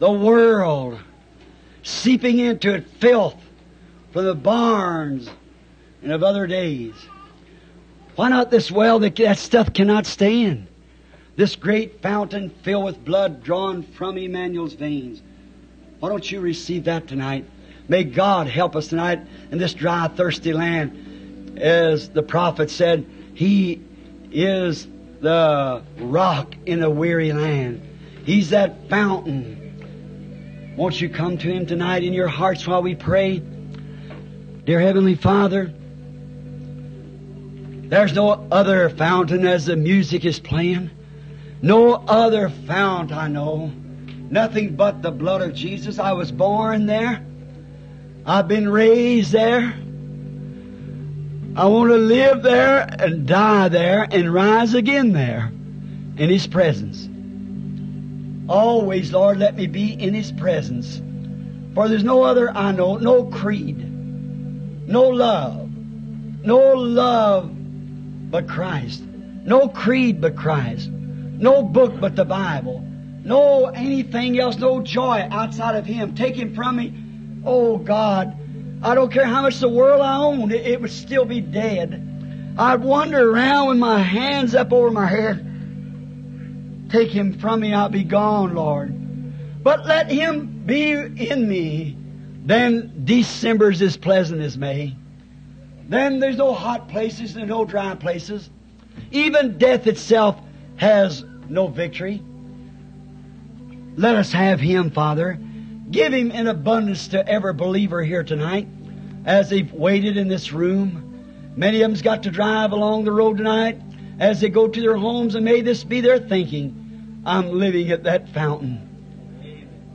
S1: the world seeping into it, filth from the barns and of other days. Why not this well that that stuff cannot stay in? this great fountain filled with blood drawn from Emmanuel's veins. Why don't you receive that tonight? May God help us tonight in this dry, thirsty land. As the prophet said, He is the rock in a weary land. He's that fountain. Won't you come to Him tonight in your hearts while we pray? Dear Heavenly Father, there's no other fountain as the music is playing. No other fount I know. Nothing but the blood of Jesus. I was born there. I've been raised there. I want to live there and die there and rise again there in His presence. Always, Lord, let me be in His presence. For there's no other I know, no creed, no love, no love but Christ, no creed but Christ, no book but the Bible, no anything else, no joy outside of Him. Take Him from me. Oh God, I don't care how much the world I owned, it, it would still be dead. I'd wander around with my hands up over my head. Take him from me, I'll be gone, Lord. But let him be in me. Then December's as pleasant as May. Then there's no hot places and no dry places. Even death itself has no victory. Let us have him, Father. Give him in abundance to every believer here tonight as they've waited in this room. Many of them's got to drive along the road tonight as they go to their homes, and may this be their thinking. I'm living at that fountain.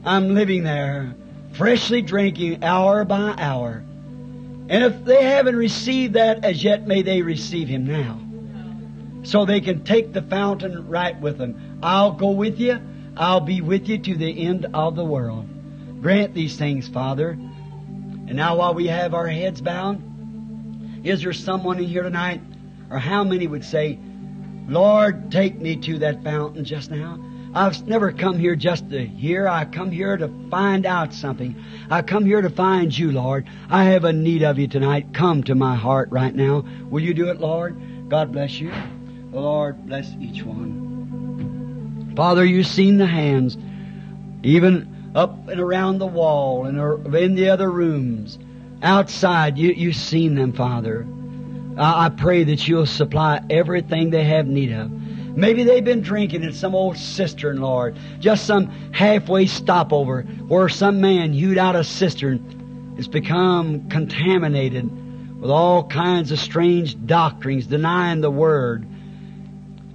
S1: I'm living there, freshly drinking hour by hour. And if they haven't received that as yet, may they receive Him now. So they can take the fountain right with them. I'll go with you. I'll be with you to the end of the world. Grant these things, Father. And now while we have our heads bowed, is there someone in here tonight, or how many would say, Lord, take me to that fountain just now? I've never come here just to hear. I come here to find out something. I come here to find you, Lord. I have a need of you tonight. Come to my heart right now. Will you do it, Lord? God bless you. The Lord bless each one. Father, you've seen the hands, even up and around the wall and in the other rooms. Outside, you, you've seen them, Father. I, I pray that you'll supply everything they have need of. Maybe they've been drinking in some old cistern, Lord. Just some halfway stopover where some man hewed out a cistern has become contaminated with all kinds of strange doctrines, denying the Word.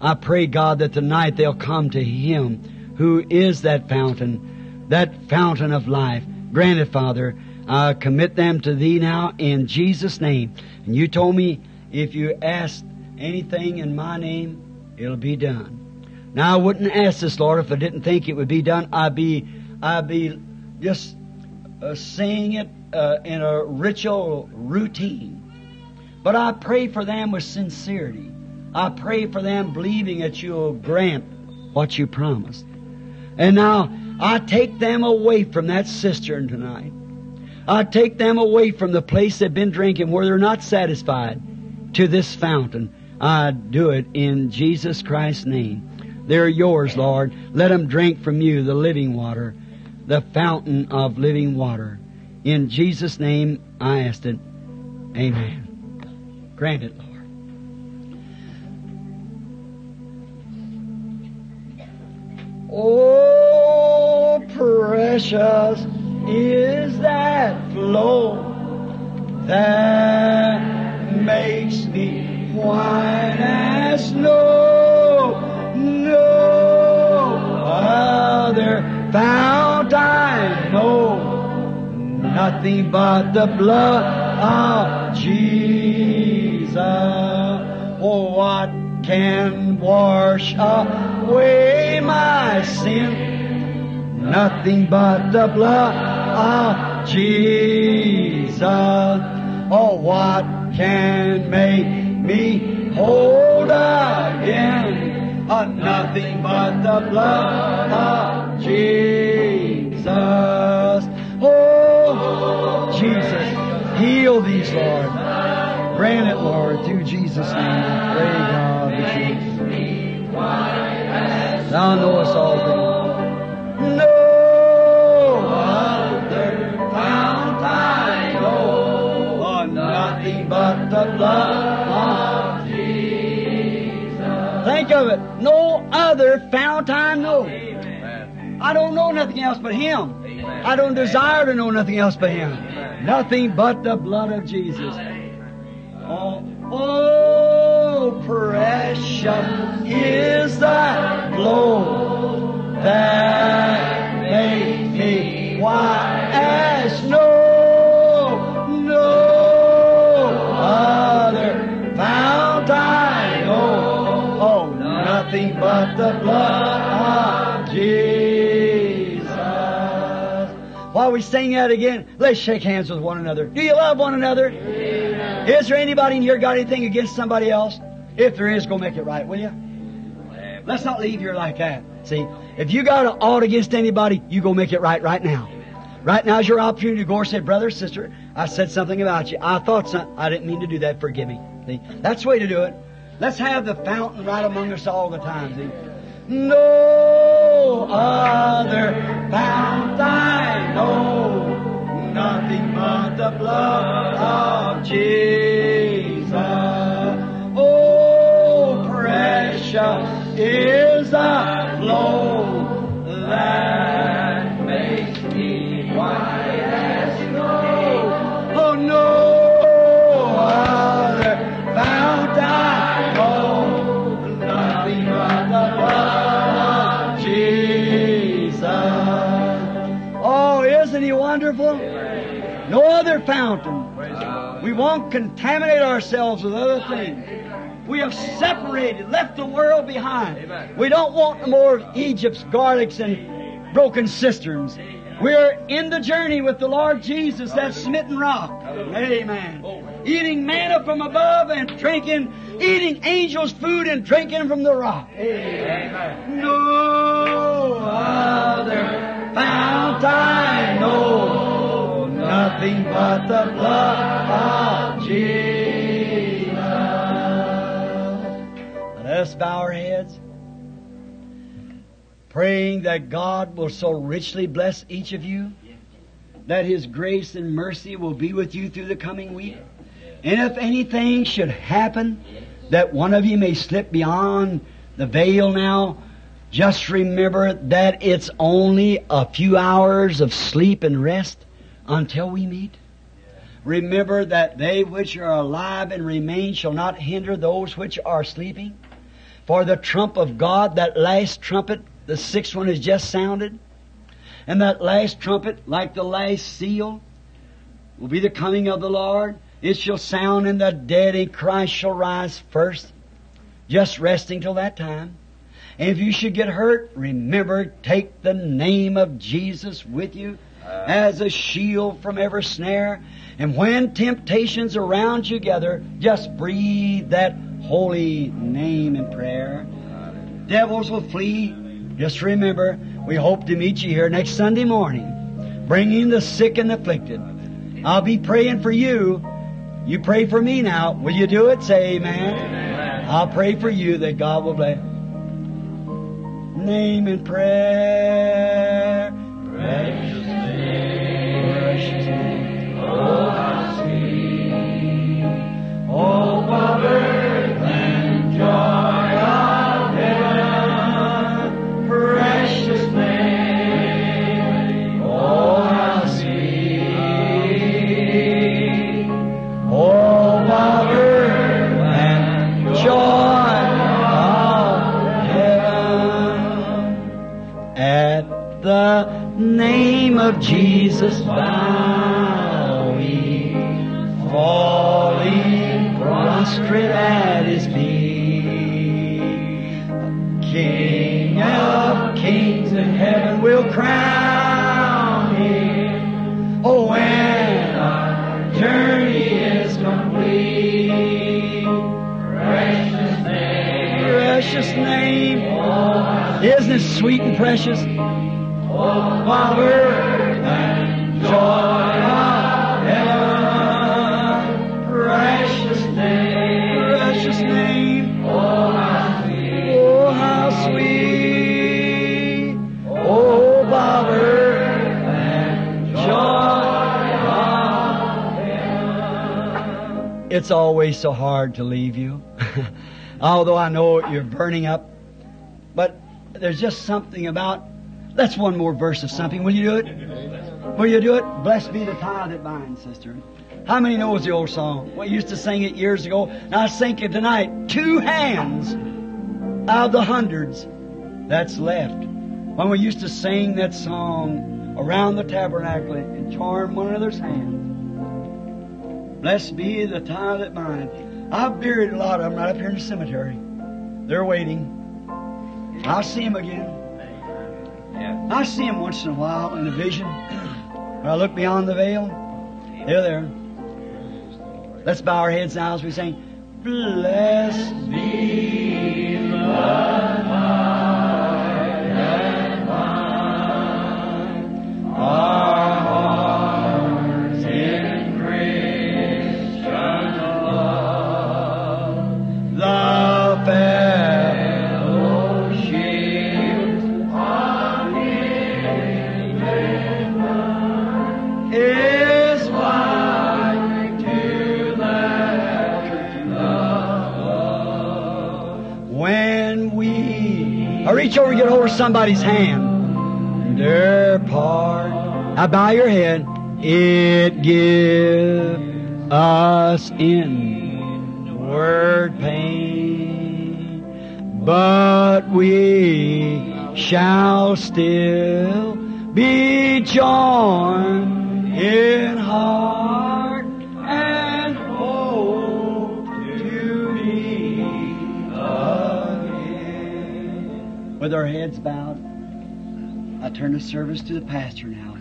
S1: I pray, God, that tonight they'll come to Him who is that fountain, that fountain of life. Grant it, Father. I commit them to Thee now in Jesus' name. And you told me if you ask anything in my name, it'll be done. Now I wouldn't ask this, Lord, if I didn't think it would be done. I'd be, I'd be just uh, saying it uh, in a ritual routine. But I pray for them with sincerity. I pray for them believing that you'll grant what you promised. And now I take them away from that cistern tonight. I take them away from the place they've been drinking where they're not satisfied to this fountain. I do it in Jesus Christ's name. They're yours, Lord. Let them drink from you the living water, the fountain of living water. In Jesus' name I asked it. Amen. Grant it, Lord. Oh, precious is that flow that makes me white as snow. No other fount I know, nothing but the blood of Jesus. Oh, what can wash away my sin? Nothing but the blood of Jesus. Oh, what can make me whole again? Oh, nothing but the blood of Jesus. Oh, Jesus, heal these, Lord. Grant it, Lord, through Jesus' name. Pray, God, that you Thou knowest all things. But the blood of Jesus. Think of it. No other fount I know. I don't know nothing else but Him. I don't desire to know nothing else but Him. Nothing but the blood of Jesus. Oh, oh, precious is the blow that made me white as snow. No other fount I know. Oh, nothing but the blood of Jesus. While we sing that again, let's shake hands with one another. Do you love one another? Is there anybody in here got anything against somebody else? If there is, go make it right, will you? Let's not leave here like that. See, if you got an ought against anybody, you go make it right right now. Right now is your opportunity to go and say, brother, sister, I said something about you. I thought something. I didn't mean to do that. Forgive me. See, that's the way to do it. Let's have the fountain right among us all the time. See, no other fount I know, nothing but the blood of Jesus. No fountain. We won't contaminate ourselves with other things. We have separated, left the world behind. We don't want no more of Egypt's garlics and broken cisterns. We're in the journey with the Lord Jesus, that smitten rock. Amen. Eating manna from above and drinking, eating angels' food and drinking from the rock. Amen. No other fount I know, nothing but the blood of Jesus. Let us bow our heads, praying that God will so richly bless each of you, that His grace and mercy will be with you through the coming week. And if anything should happen that one of you may slip beyond the veil now, just remember that it's only a few hours of sleep and rest until we meet. Remember that they which are alive and remain shall not hinder those which are sleeping. For the trump of God, that last trumpet, the sixth one has just sounded. And that last trumpet, like the last seal, will be the coming of the Lord. It shall sound and the dead in Christ shall rise first. Just resting till that time. And if you should get hurt, remember, take the name of Jesus with you as a shield from every snare. And when temptations around you gather, just breathe that holy name in prayer. Devils will flee. Just remember, we hope to meet you here next Sunday morning, bringing the sick and afflicted. I'll be praying for you. You pray for me now. Will you do it? Say amen. I'll pray for you that God will bless. Name in prayer. Name. Of heaven. At the name of Jesus bowing, falling prostrate at his feet. King of kings in heaven will crown him. Oh, when our journey is complete, precious name, precious name. Isn't it sweet and precious? Oh, power and joy It's always so hard to leave you. Although I know you're burning up. But there's just something about. Let's one more verse of something. Will you do it? Will you do it? Blessed be the tie that binds, sister. How many knows the old song? We used to sing it years ago. Now I sing it tonight. Two hands out of the hundreds that's left. When we used to sing that song around the tabernacle and charm one another's hands. Blessed be the tie that mine. I've buried a lot of them right up here in the cemetery. They're waiting. I'll see them again. I see them once in a while in a vision. When I look beyond the veil, they're there. Let's bow our heads now as we sing. Blessed be the tie that binds reach over and get hold of somebody's hand, their part. Now bow your head. It give us inward pain, but we shall still be joined in heart With our heads bowed, I turn the service to the pastor now.